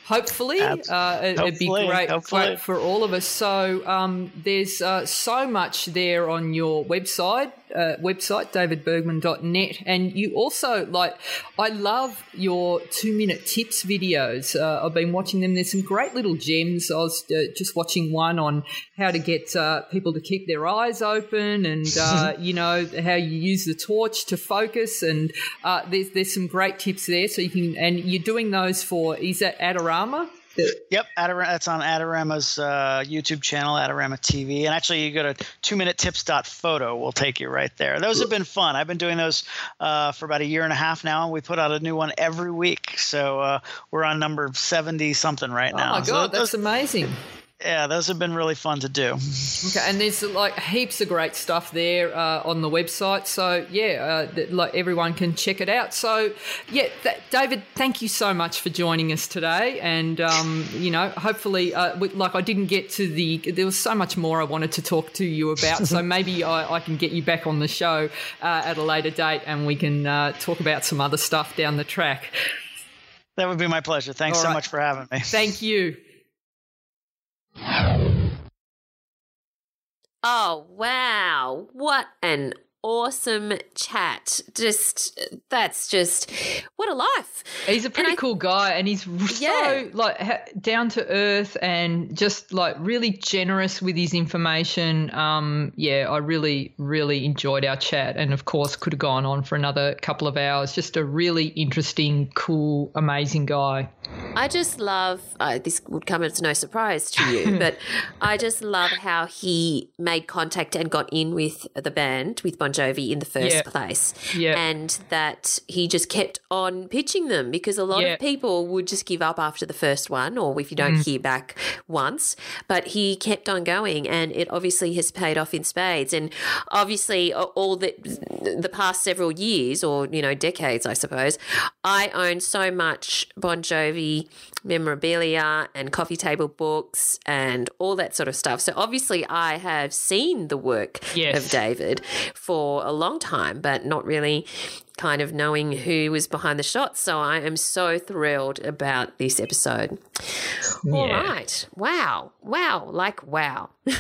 Hopefully, uh, it, hopefully would be great, great, for all of us. So, um, there's uh, so much there on your website uh, website, davidbergman.net. And you also, like, I love your two minute tips videos. Uh, I've been watching them. There's some great little gems. I was uh, just watching one on how to get uh, people to keep their eyes open and, uh, you know, how you use the torch to focus. And uh, there's, there's some great tips there. So you can, and you're doing those for, is that Adorama? Yep, Adorama, that's on Adorama's uh, YouTube channel, Adorama TV. And actually, you go to two minute tips.photo, will take you right there. Those have been fun. I've been doing those uh, for about a year and a half now, and we put out a new one every week. So uh, we're on number 70 something right now. Oh, my God, so that's amazing yeah, those have been really fun to do. Okay, and there's like heaps of great stuff there uh, on the website. So yeah, uh, like everyone can check it out. So yeah, th- David, thank you so much for joining us today. And um, you know, hopefully, uh, like I didn't get to the, there was so much more I wanted to talk to you about. so maybe I, I, can get you back on the show uh, at a later date, and we can uh, talk about some other stuff down the track. That would be my pleasure. Thanks so much for having me. Thank you. Oh, wow. What an awesome chat. Just that's just what a life. He's a pretty I, cool guy, and he's yeah. so like down to earth and just like really generous with his information. Um, yeah, I really really enjoyed our chat, and of course could have gone on for another couple of hours. Just a really interesting, cool, amazing guy. I just love uh, this would come as no surprise to you, but I just love how he made contact and got in with the band with Bon Jovi in the first yeah. place, yeah. and that he just kept on pitching them because a lot yeah. of people would just give up after the first one, or if you don't mm. hear back once. But he kept on going, and it obviously has paid off in spades. And obviously, all the the past several years, or you know, decades, I suppose, I own so much Bon Jovi memorabilia and coffee table books and all that sort of stuff. So obviously, I have seen the work yes. of David for a long time, but not really kind of knowing who was behind the shots. So I am so thrilled about this episode. Yeah. All right. Wow. Wow. Like, wow. well,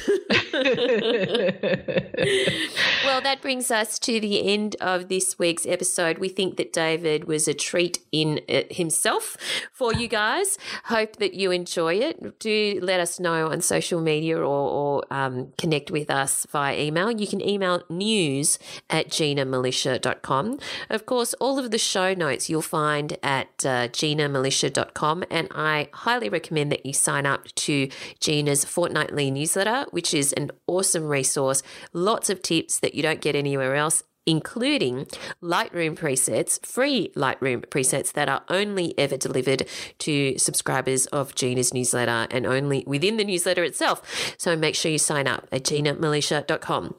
that brings us to the end of this week's episode. We think that David was a treat in himself for you guys. Hope that you enjoy it. Do let us know on social media or, or um, connect with us via email. You can email news at ginamilicia.com. Of course, all of the show notes you'll find at uh, ginamilicia.com, and I highly recommend that you sign up to Gina's fortnightly newsletter, which is an awesome resource. Lots of tips that you don't get anywhere else including Lightroom presets, free Lightroom presets that are only ever delivered to subscribers of Gina's newsletter and only within the newsletter itself. So make sure you sign up at ginamilicia.com.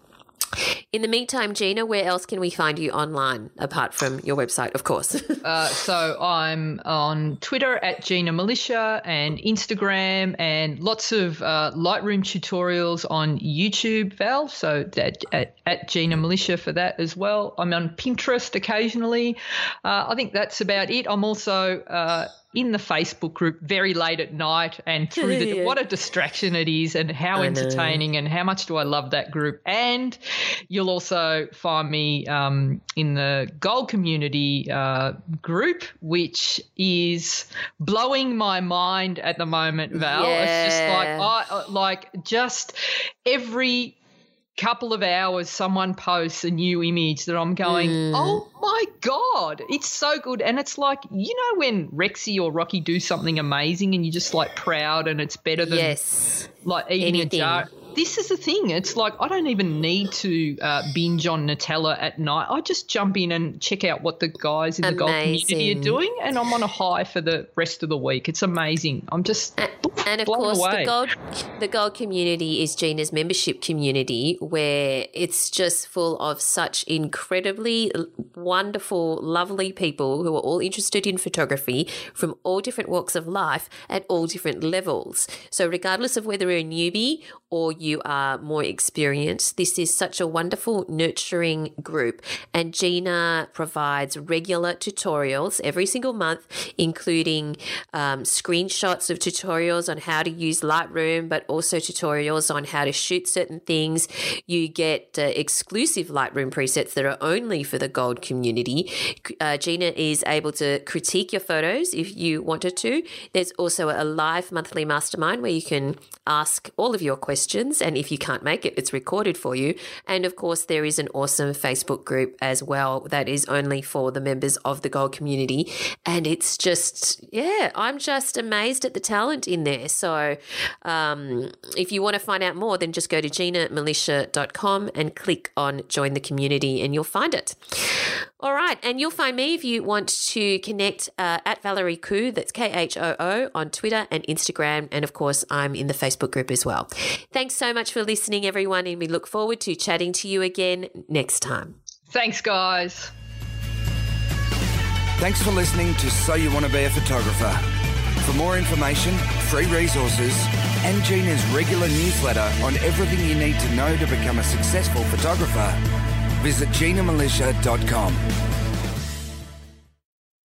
In the meantime, Gina, where else can we find you online apart from your website, of course? uh, so I'm on Twitter at Gina Milicia and Instagram and lots of uh, Lightroom tutorials on YouTube, Val. So at, at, at, Gina Milicia for that as well. I'm on Pinterest occasionally. Uh, I think that's about it. I'm also uh, in the Facebook group very late at night and through the what a distraction it is and how entertaining and how much do I love that group. And you'll also find me um, in the gold community uh, group, which is blowing my mind at the moment, Val. Yeah. It's just like I uh, like just every couple of hours someone posts a new image that I'm going, Mm. oh my God, it's so good. And it's like, you know, when Rexy or Rocky do something amazing and you're just like proud and it's better than Yes. like eating Anything. a jar. This is the thing. It's like I don't even need to uh, binge on Nutella at night. I just jump in and check out what the guys in the gold community are doing, and I'm on a high for the rest of the week. It's amazing. I'm just And of course, away. the gold the gold community is Gina's membership community, where it's just full of such incredibly wonderful, lovely people who are all interested in photography from all different walks of life at all different levels. So, regardless of whether you're a newbie or you are more experienced, this is such a wonderful, nurturing group. And Gina provides regular tutorials every single month, including um, screenshots of tutorials on how to use Lightroom, but also tutorials on how to shoot certain things. You get uh, exclusive Lightroom presets that are only for the gold community. Uh, Gina is able to critique your photos if you wanted to. There's also a live monthly mastermind where you can ask all of your questions, and if you can't make it, it's recorded for you. And of course, there is an awesome Facebook group as well that is only for the members of the gold community. And it's just, yeah, I'm just amazed at the talent in there. So um, if you want to find out more, then just go to ginamilicia.com and click on join the community and you'll find it. All right. And you'll find me if you want to connect uh, at Valerie Khoo, that's K H O O, on Twitter and Instagram. And of course, I'm in the Facebook group as well. Thanks so much for listening, everyone. And we look forward to chatting to you again next time. thanks, guys. Thanks for listening to So You Want to Be a Photographer. For more information, free resources, and Gina's regular newsletter on everything you need to know to become a successful photographer, visit ginamilicia.com.